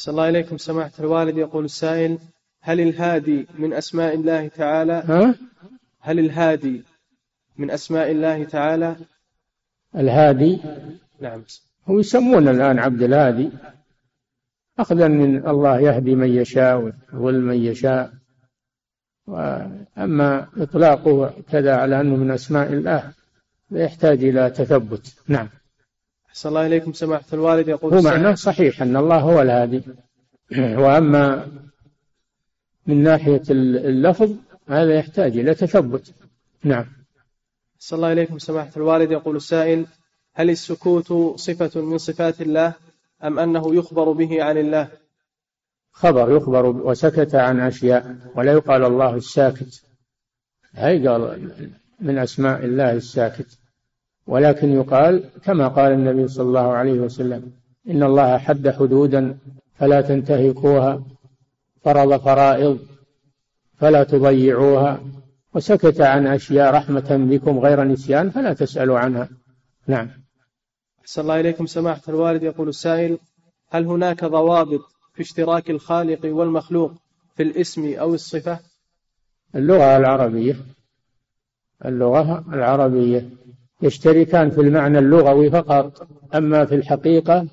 أحسن الله إليكم سماحة الوالد يقول السائل هل الهادي من أسماء الله تعالى؟ ها؟ هل الهادي من أسماء الله تعالى؟ الهادي؟ نعم. هو يسمون الآن عبد الهادي. أخذا من الله يهدي من يشاء ويضل من يشاء. وأما إطلاقه كذا على أنه من أسماء الله يحتاج إلى تثبت. نعم. أحسن الله إليكم سماحة الوالد يقول هو معناه صحيح أن الله هو الهادي. وأما من ناحية اللفظ هذا يحتاج إلى تثبت. نعم. أحسن الله إليكم سماحة الوالد يقول السائل هل السكوت صفة من صفات الله أم أنه يخبر به عن الله؟ خبر يخبر وسكت عن أشياء ولا يقال الله الساكت. هي قال من أسماء الله الساكت. ولكن يقال كما قال النبي صلى الله عليه وسلم إن الله حد حدودا فلا تنتهكوها فرض فرائض فلا تضيعوها وسكت عن أشياء رحمة بكم غير نسيان فلا تسألوا عنها. نعم. أحسن الله إليكم. سماحة الوالد يقول السائل هل هناك ضوابط في اشتراك الخالق والمخلوق في الاسم أو الصفة؟ اللغة العربية اللغة العربية يشتركان في المعنى اللغوي فقط أما في الحقيقة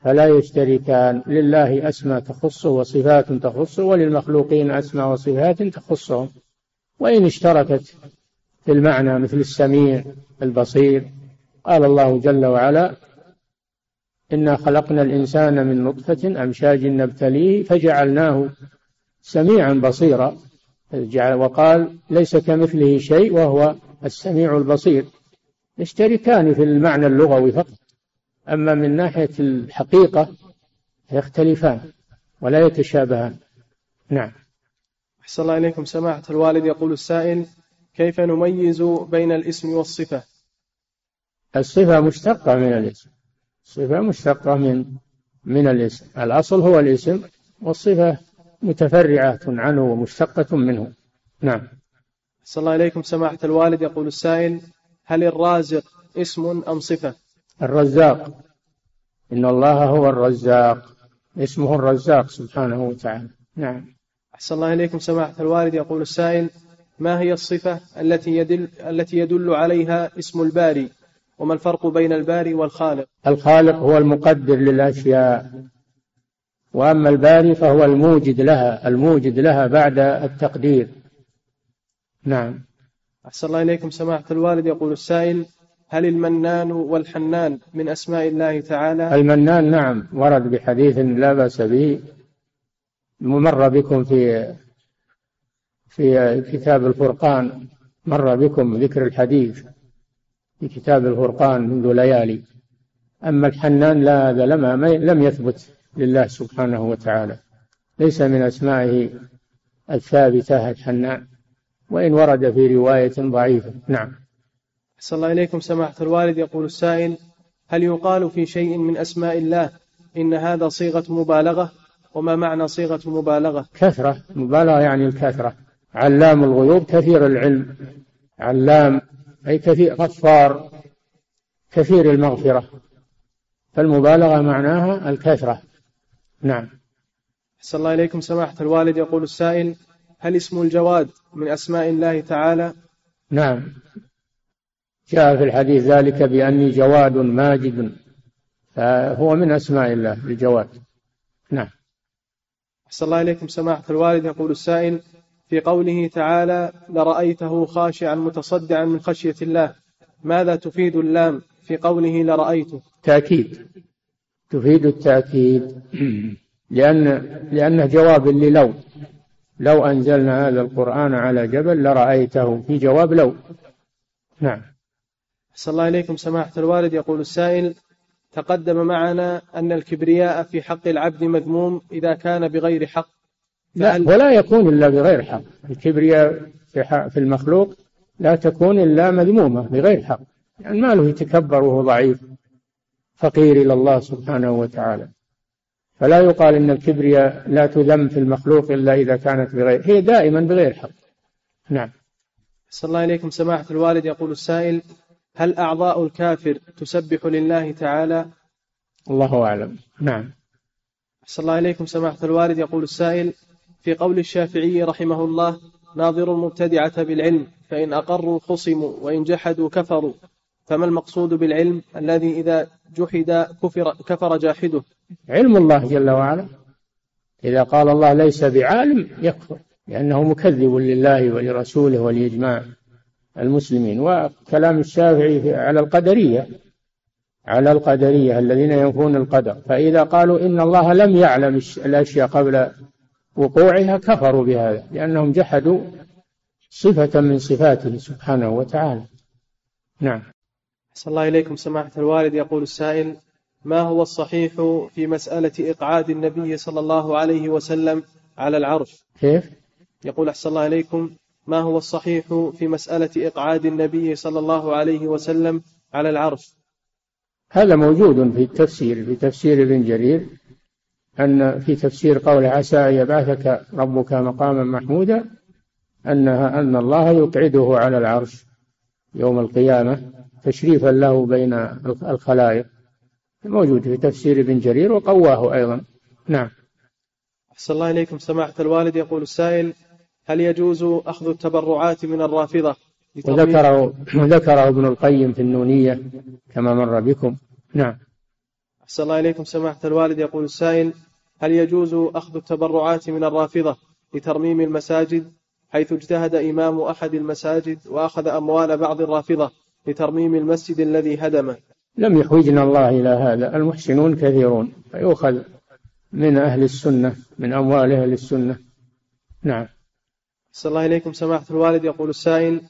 فلا يشتركان. لله أسماء تخصه وصفات تخصه وللمخلوقين أسماء وصفات تخصهم وإن اشتركت في المعنى مثل السميع البصير قال الله جل وعلا إنا خلقنا الإنسان من نطفة أمشاج نبتليه فجعلناه سميعا بصيرا وقال ليس كمثله شيء وهو السميع البصير يشتركان في المعنى اللغوي فقط. أما من ناحية الحقيقة يختلفان ولا يتشابهان. نعم. أحسن الله إليكم. سماحة الوالد يقول السائل كيف نميز بين الاسم والصفة؟ الصفة مشتقة من الاسم. الصفة مشتقة من من الاسم. الأصل هو الاسم والصفة متفرعة عنه ومشتقة منه. نعم. أحسن الله إليكم. سماحة الوالد يقول السائل هل الرازق اسم أم صفة؟ الرزاق. إن الله هو الرزاق. اسمه الرزاق سبحانه وتعالى. نعم. أحسن الله إليكم سماحة الوالد. يقول السائل ما هي الصفة التي يدل التي يدل عليها اسم الباري؟ وما الفرق بين الباري والخالق؟ الخالق هو المقدر للأشياء. وأما الباري فهو الموجد لها الموجد لها بعد التقدير. نعم. أحسن الله إليكم سماحة الوالد. يقول السائل هل المنان والحنان من أسماء الله تعالى؟ المنان نعم ورد بحديث لا بأس به مر بكم في في كتاب الفرقان مر بكم ذكر الحديث في كتاب الفرقان منذ ليالي. أما الحنان لا هذا لما لم يثبت لله سبحانه وتعالى. ليس من أسمائه الثابتة الحنان. وإن ورد في رواية ضعيفة. نعم. صلى الله إليكم. سماحة الوالد يقول السائل هل يقال في شيء من أسماء الله إن هذا صيغة مبالغة؟ وما معنى صيغة مبالغة؟ كثرة. مبالغة يعني الكثرة. علام الغيوب كثير العلم. علام أي كثير غفار كثير المغفرة. فالمبالغة معناها الكثرة. نعم. صلى الله إليكم. سماحة الوالد يقول السائل هل اسم الجواد من أسماء الله تعالى؟ نعم. جاء في الحديث ذلك بأني جواد ماجد. فهو من أسماء الله الجواد. نعم. أحسن الله إليكم سماحة الوالد. يقول السائل في قوله تعالى لرأيته خاشعا متصدعا من خشية الله ماذا تفيد اللام؟ في قوله لرأيته. تأكيد. تفيد التأكيد. لأن لأنه جواب للو لو أنزلنا هذا القرآن على جبل لرأيته في جواب لو. نعم. صلى الله إليكم سماحة الوالد. يقول السائل تقدم معنا أن الكبرياء في حق العبد مذموم إذا كان بغير حق. لا ولا يكون إلا بغير حق. الكبرياء في, في المخلوق لا تكون إلا مذمومة بغير حق. يعني ما له يتكبر وهو ضعيف. فقير إلى الله سبحانه وتعالى. فلا يقال إن الكبرياء لا تذم في المخلوق إلا إذا كانت بغير هي دائما بغير حق. نعم. صلى الله إليكم سماحة الوالد يقول السائل هل أعضاء الكافر تسبح لله تعالى؟ الله أعلم. نعم. صلى الله إليكم سماحة الوالد يقول السائل في قول الشافعي رحمه الله ناظر المبتدعة بالعلم فإن أقروا خصموا وإن جحدوا كفروا. فما المقصود بالعلم الذي إذا جحد كفر, كفر جاحده؟ علم الله جل وعلا. إذا قال الله ليس بعالم يكفر لأنه مكذب لله ولرسوله ولإجماع المسلمين. وكلام الشافعي على القدرية على القدرية الذين ينفون القدر. فإذا قالوا إن الله لم يعلم الأشياء قبل وقوعها كفروا بهذا لأنهم جحدوا صفة من صفاته سبحانه وتعالى. نعم. صلى الله إليكم. سماحة الوالد يقول السائل ما هو الصحيح في مسألة إقعاد النبي صلى الله عليه وسلم على العرش؟ كيف؟ يقول أحسن الله إليكم ما هو الصحيح في مسألة إقعاد النبي صلى الله عليه وسلم على العرش؟ هذا موجود في التفسير في تفسير ابن جرير أن في تفسير قول عسى أن يبعثك ربك مقاما محمودا أنها أن الله يقعده على العرش يوم القيامة تشريفا له بين الخلائق. موجود في تفسير ابن جرير وقواه أيضا. نعم. أحسن الله إليكم. سماحة الوالد يقول السائل هل يجوز أخذ التبرعات من الرافضة وذكره ذكره ابن القيم في النونية كما مر بكم. نعم. أحسن الله إليكم. سماحة الوالد يقول السائل هل يجوز أخذ التبرعات من الرافضة لترميم المساجد حيث اجتهد إمام أحد المساجد وأخذ أموال بعض الرافضة لترميم المسجد الذي هدمه؟ لم يحوجنا الله إلى هذا. المحسنون كثيرون فيؤخذ من أهل السنة من أموال أهل السنة. نعم. صلى الله إليكم سماحة الوالد. يقول السائل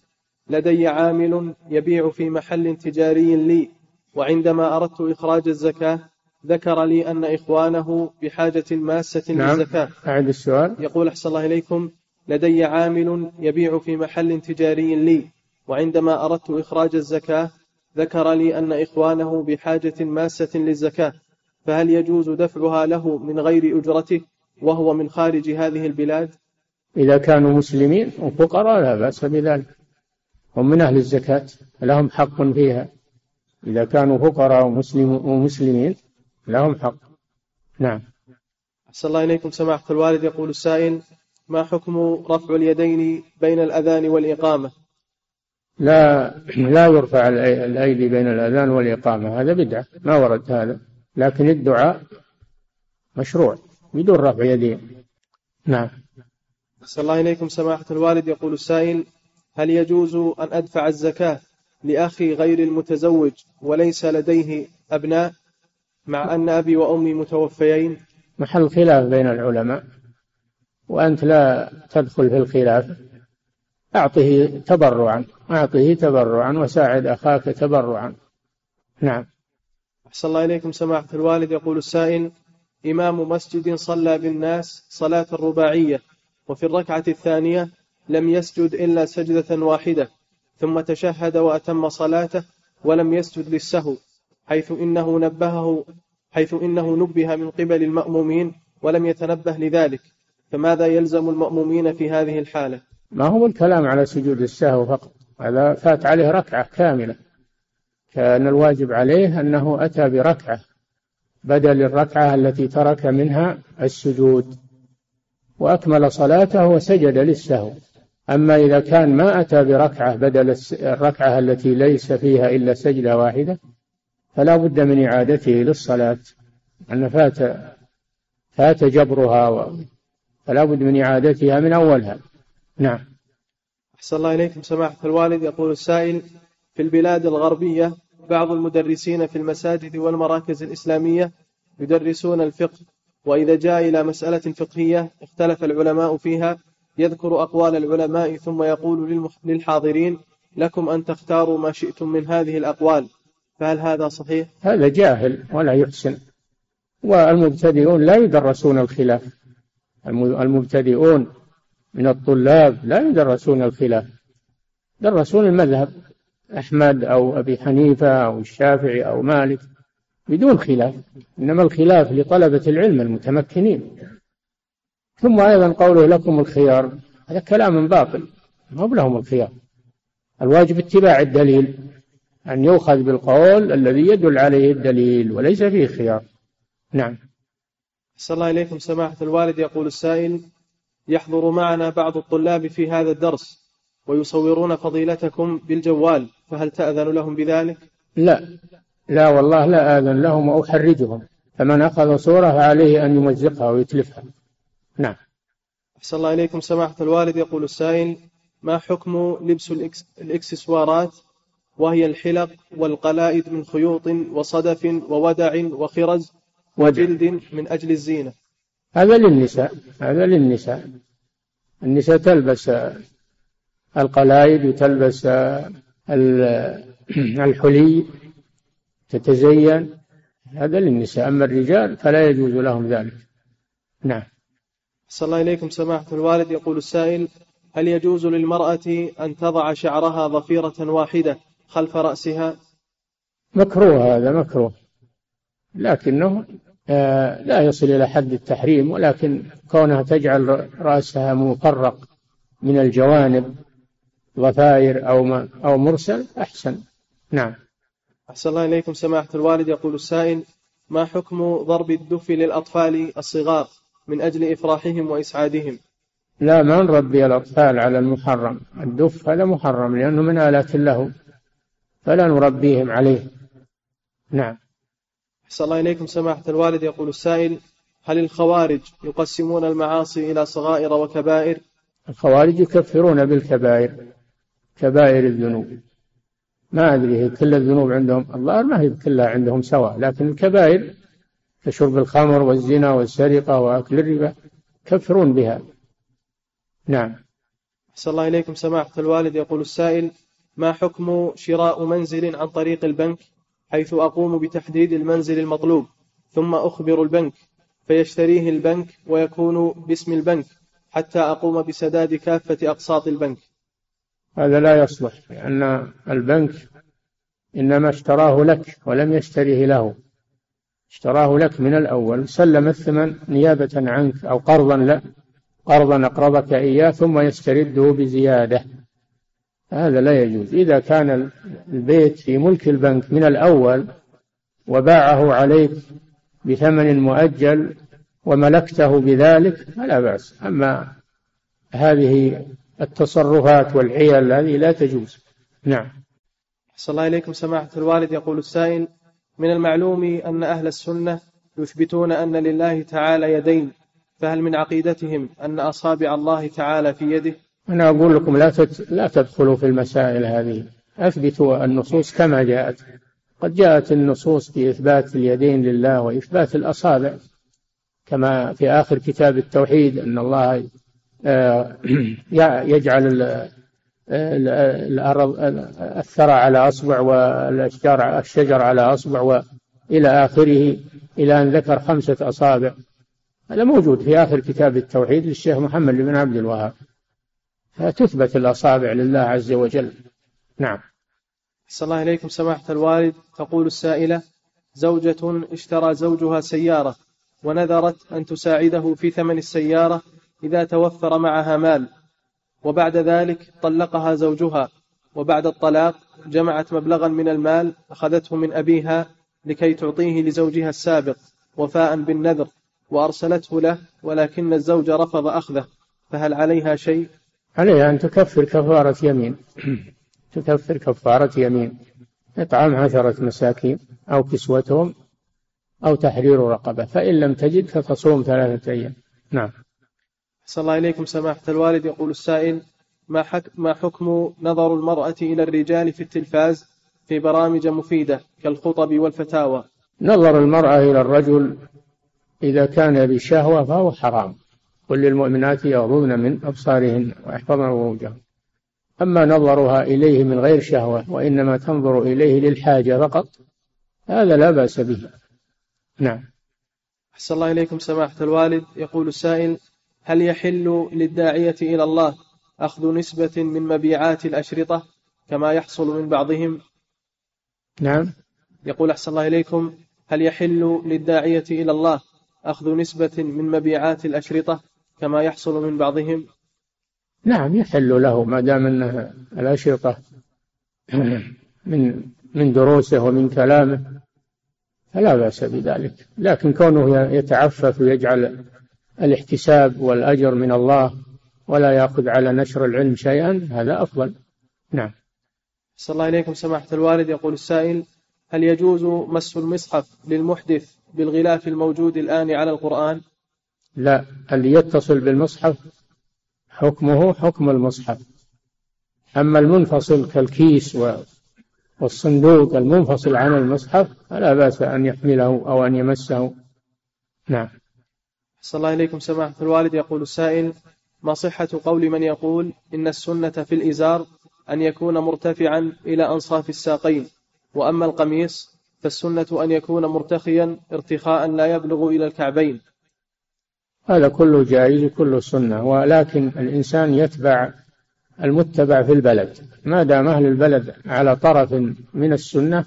لدي عامل يبيع في محل تجاري لي وعندما أردت إخراج الزكاة ذكر لي أن إخوانه بحاجة ماسة نعم. للزكاة. أعد السؤال. يقول أحسن الله إليكم لدي عامل يبيع في محل تجاري لي وعندما أردت إخراج الزكاة ذكر لي أن إخوانه بحاجة ماسة للزكاة فهل يجوز دفعها له من غير أجرته وهو من خارج هذه البلاد؟ إذا كانوا مسلمين وفقراء لا بأس بذلك هم من أهل الزكاة لهم حق فيها. إذا كانوا فقراء ومسلمين لهم حق. نعم. أحسن الله إليكم سماحة الوالد. يقول السائل ما حكم رفع اليدين بين الأذان والإقامة؟ لا لا يرفع الأيدي بين الأذان والإقامة. هذا بدعة ما ورد هذا. لكن الدعاء مشروع بدون رفع يدين نعم. أحسن الله إليكم سماحة الوالد. يقول السائل هل يجوز أن أدفع الزكاة لأخي غير المتزوج وليس لديه أبناء مع أن أبي وأمي متوفيين؟ محل خلاف بين العلماء وأنت لا تدخل في الخلاف. أعطه تبرعا أعطه تبرعا وساعد أخاك تبرعا. نعم. أحسن الله إليكم سماحة الوالد. يقول السائل إمام مسجد صلى بالناس صلاة الرباعية وفي الركعة الثانية لم يسجد إلا سجدة واحدة ثم تشهد وأتم صلاته ولم يسجد للسهو حيث إنه نبهه حيث إنه نبه من قبل المأمومين ولم يتنبه لذلك. فماذا يلزم المأمومين في هذه الحالة؟ ما هو الكلام على سجود السهو فقط. هذا فات عليه ركعة كاملة. كان الواجب عليه أنه أتى بركعة بدل الركعة التي ترك منها السجود. وأكمل صلاته وسجد للسهو. أما إذا كان ما أتى بركعة بدل الركعة التي ليس فيها إلا سجدة واحدة فلا بد من إعادته للصلاة. أن فات فات جبرها. فلا بد من إعادتها من أولها. نعم. أحسن الله إليكم. سماحة الوالد يقول السائل في البلاد الغربية بعض المدرسين في المساجد والمراكز الإسلامية يدرسون الفقه وإذا جاء إلى مسألة فقهية اختلف العلماء فيها. يذكر أقوال العلماء ثم يقول للحاضرين لكم أن تختاروا ما شئتم من هذه الأقوال. فهل هذا صحيح؟ هذا جاهل ولا يحسن. والمبتدئون لا يدرسون الخلاف. المبتدئون من الطلاب لا يدرسون الخلاف. يدرسون المذهب أحمد أو أبي حنيفة أو الشافعي أو مالك بدون خلاف. إنما الخلاف لطلبة العلم المتمكنين. ثم أيضا قوله لكم الخيار هذا كلام باطل ما لهم الخيار. الواجب اتباع الدليل أن يؤخذ بالقول الذي يدل عليه الدليل وليس فيه خيار. نعم. صلى الله إليكم سماحة الوالد يقول السائل يحضر معنا بعض الطلاب في هذا الدرس ويصورون فضيلتكم بالجوال فهل تأذن لهم بذلك؟ لا. لا والله لا آذن لهم وأحرجهم. فمن أخذ صورة فعليه أن يمزقها ويتلفها. نعم. أحسن الله إليكم. سماحة الوالد يقول السائل ما حكم لبس الإكسسوارات؟ وهي الحلق والقلائد من خيوط وصدف وودع وخرز وجلد من أجل الزينة. هذا للنساء هذا للنساء. النساء تلبس القلائد وتلبس الحلي تتزين هذا للنساء. أما الرجال فلا يجوز لهم ذلك. نعم. صلى الله إليكم سماحة الوالد. يقول السائل هل يجوز للمرأة أن تضع شعرها ضفيرة واحدة خلف رأسها؟ مكروه هذا مكروه. لكنه لا يصل إلى حد التحريم ولكن كونها تجعل رأسها مفرق من الجوانب ضفائر أو أو مرسل أحسن. نعم. أحسن الله إليكم سماحة الوالد. يقول السائل ما حكم ضرب الدف للأطفال الصغار من أجل إفراحهم وإسعادهم؟ لا ما نربي الأطفال على المحرم. الدف هذا محرم لأنه من آلات اللهو فلا نربيهم عليه. نعم. أحسن الله إليكم سماحة الوالد. يقول السائل هل الخوارج يقسمون المعاصي إلى صغائر وكبائر؟ الخوارج يكفرون بالكبائر كبائر الذنوب. ما أدري هي كل الذنوب عندهم؟ الظاهر ما هي كلها عندهم سواء لكن الكبائر كشرب الخمر والزنا والسرقة وأكل الربا يكفرون بها. نعم. أحسن الله إليكم سماحة الوالد. يقول السائل ما حكم شراء منزل عن طريق البنك؟ حيث أقوم بتحديد المنزل المطلوب ثم أخبر البنك فيشتريه البنك ويكون باسم البنك حتى أقوم بسداد كافة أقساط البنك. هذا لا يصلح لأن البنك إنما اشتراه لك ولم يشتريه له. اشتراه لك من الأول سلم الثمن نيابة عنك أو قرضا لا قرضا أقرضك إياه ثم يسترده بزيادة. هذا لا يجوز. إذا كان البيت في ملك البنك من الأول وباعه عليك بثمن مؤجل وملكته بذلك فلا بأس. أما هذه التصرفات والحيل هذه لا تجوز. نعم. صلى الله إليكم سماحة الوالد يقول السائل من المعلوم أن أهل السنة يثبتون أن لله تعالى يدين فهل من عقيدتهم أن أصابع الله تعالى في يده؟ أنا أقول لكم لا لا تدخلوا في المسائل هذه. أثبتوا النصوص كما جاءت. قد جاءت النصوص في إثبات اليدين لله وإثبات الأصابع. كما في آخر كتاب التوحيد أن الله آه، يجعل الأرض الثرى على أصبع والأشجار الشجر على أصبع وإلى آخره إلى أن ذكر خمسة أصابع. هذا موجود في آخر كتاب التوحيد للشيخ محمد بن عبد الوهاب. فتثبت الأصابع لله عز وجل. نعم. صلى الله إليكم سماحة الوالد. تقول السائلة زوجة اشترى زوجها سيارة ونذرت أن تساعده في ثمن السيارة إذا توفر معها مال. وبعد ذلك طلقها زوجها وبعد الطلاق جمعت مبلغا من المال أخذته من أبيها لكي تعطيه لزوجها السابق وفاء بالنذر وأرسلته له ولكن الزوج رفض أخذه فهل عليها شيء؟ عليها أن تكفر كفارة يمين. تكفر كفارة يمين. إطعام عشرة مساكين أو كسوتهم أو تحرير رقبة. فإن لم تجد فتصوم ثلاثة أيام. نعم. صلى الله إليكم سماحة الوالد. يقول السائل ما, حك ما حكم نظر المرأة إلى الرجال في التلفاز في برامج مفيدة كالخطب والفتاوى؟ نظر المرأة إلى الرجل إذا كان بشهوة فهو حرام. قل للمؤمنات يغضضن من أبصارهن ويحفظن فروجهن أما نظرها إليه من غير شهوة وإنما تنظر إليه للحاجة فقط هذا لا بأس به. نعم. أحسن الله إليكم سماحة الوالد. يقول السائل هل يحل للداعية إلى الله أخذ نسبة من مبيعات الأشرطة كما يحصل من بعضهم؟ نعم. يقول أحسن الله إليكم هل يحل للداعية إلى الله أخذ نسبة من مبيعات الأشرطة كما يحصل من بعضهم؟ نعم يحل له ما دام أن الأشرطة من من دروسه ومن كلامه فلا بأس بذلك. لكن كونه يتعفف ويجعل الاحتساب والأجر من الله ولا يأخذ على نشر العلم شيئا هذا أفضل. نعم. صلى الله إليكم سماحة الوالد. يقول السائل هل يجوز مس المصحف للمحدث بالغلاف الموجود الآن على القرآن؟ لا اللي يتصل بالمصحف؟ حكمه حكم المصحف. أما المنفصل كالكيس والصندوق المنفصل عن المصحف فلا بأس أن يحمله أو أن يمسه. نعم. صلى الله إليكم سماحة الوالد. يقول السائل ما صحة قول من يقول إن السنة في الإزار أن يكون مرتفعا إلى أنصاف الساقين وأما القميص فالسنة أن يكون مرتخيا ارتخاء لا يبلغ إلى الكعبين. هذا كله جائز كله سنة ولكن الإنسان يتبع المتبع في البلد. ما دام أهل البلد على طرف من السنة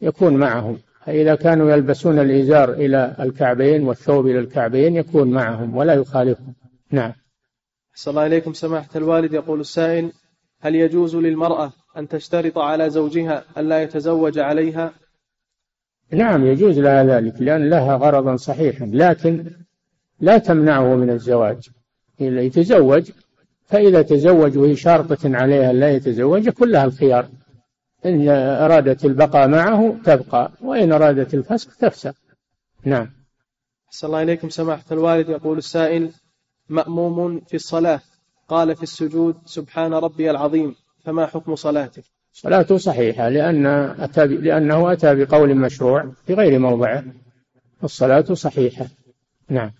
يكون معهم. فإذا كانوا يلبسون الإزار إلى الكعبين والثوب إلى الكعبين يكون معهم ولا يخالفهم. نعم. أحسن الله إليكم سماحة الوالد. يقول السائل هل يجوز للمرأة أن تشترط على زوجها ألا يتزوج عليها؟ نعم يجوز لها ذلك لأن لها غرضا صحيحا. لكن لا تمنعه من الزواج. إذا يتزوج فإذا تزوج وهي شارطة عليها لا يتزوج كلها الخيار. إن أرادت البقاء معه تبقى وإن أرادت الفسخ تفسخ نعم. أحسن الله إليكم سماحة الوالد. يقول السائل مأموم في الصلاة قال في السجود سبحان ربي العظيم فما حكم صلاته؟ صلاته صحيحة لأن أتى لأنه أتى بقول مشروع في غير موضعه الصلاة صحيحة. نعم.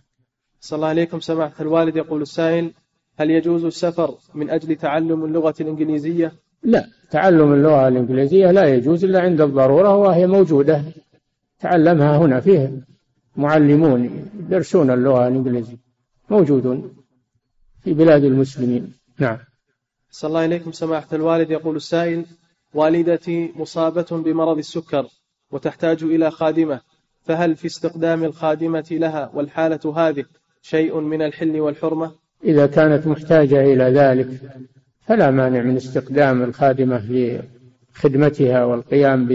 صلى الله عليكم سماحة الوالد. يقول السائل هل يجوز السفر من أجل تعلم اللغة الإنجليزية؟ لا تعلم اللغة الإنجليزية لا يجوز إلا عند الضرورة وهي موجودة تعلمها هنا فيه معلمون يدرسون اللغة الإنجليزية موجودون في بلاد المسلمين. نعم. صلى الله إليكم سماحة الوالد. يقول السائل والدتي مصابة بمرض السكر وتحتاج إلى خادمة فهل في استقدام الخادمة لها والحالة هذه؟ شيء من الحل والحرمة؟ إذا كانت محتاجة إلى ذلك فلا مانع من استقدام الخادمة لخدمتها والقيام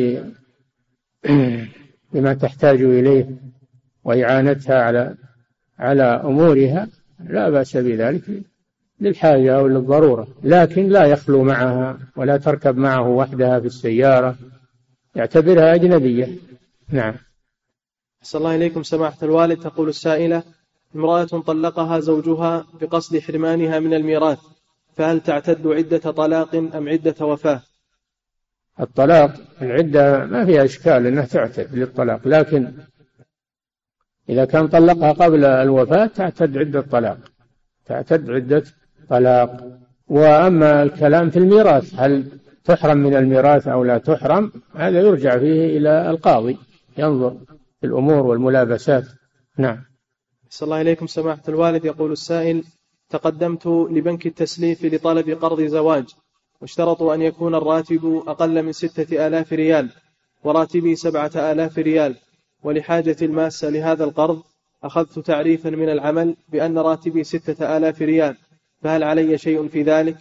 بما تحتاج إليه وإعانتها على على أمورها لا بأس بذلك للحاجة أو للضرورة. لكن لا يخلو معها ولا تركب معه وحدها في السيارة يعتبرها أجنبية. نعم. صلى الله إليكم سماحة الوالد تقول السائلة امرأة طلقها زوجها بقصد حرمانها من الميراث فهل تعتد عدة طلاق أم عدة وفاة؟ الطلاق العدة ما فيها إشكال أنها تعتد للطلاق لكن إذا كان طلقها قبل الوفاة تعتد عدة طلاق تعتد عدة طلاق. وأما الكلام في الميراث هل تحرم من الميراث أو لا تحرم؟ هذا يرجع فيه إلى القاضي ينظر في الأمور والملابسات. نعم. صلى الله إليكم سماحة الوالد. يقول السائل تقدمت لبنك التسليف لطلب قرض زواج واشترطوا أن يكون الراتب أقل من ستة آلاف ريال وراتبي سبعة آلاف ريال. ولحاجة الماسة لهذا القرض أخذت تعريفا من العمل بأن راتبي ستة آلاف ريال. فهل علي شيء في ذلك؟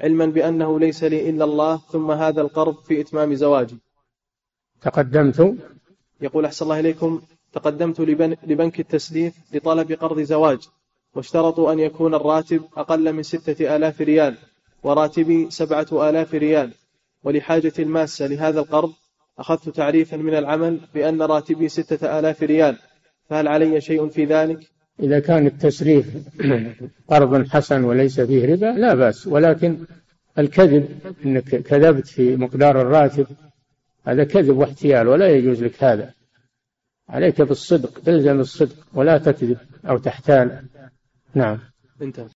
علما بأنه ليس لي إلا الله ثم هذا القرض في إتمام زواجي. تقدمت. يقول أحسن الله إليكم تقدمت لبنك التسليف لطلب قرض زواج واشترطوا أن يكون الراتب أقل من ستة آلاف ريال وراتبي سبعة آلاف ريال. ولحاجة الماسة لهذا القرض أخذت تعريفا من العمل بأن راتبي ستة آلاف ريال. فهل علي شيء في ذلك؟ إذا كان التسريف قرض حسن وليس فيه ربا لا بأس. ولكن الكذب أنك كذبت في مقدار الراتب هذا كذب واحتيال ولا يجوز لك هذا. عليك بالصدق تلزم الصدق ولا تكذب أو تحتال نعم. انتهى.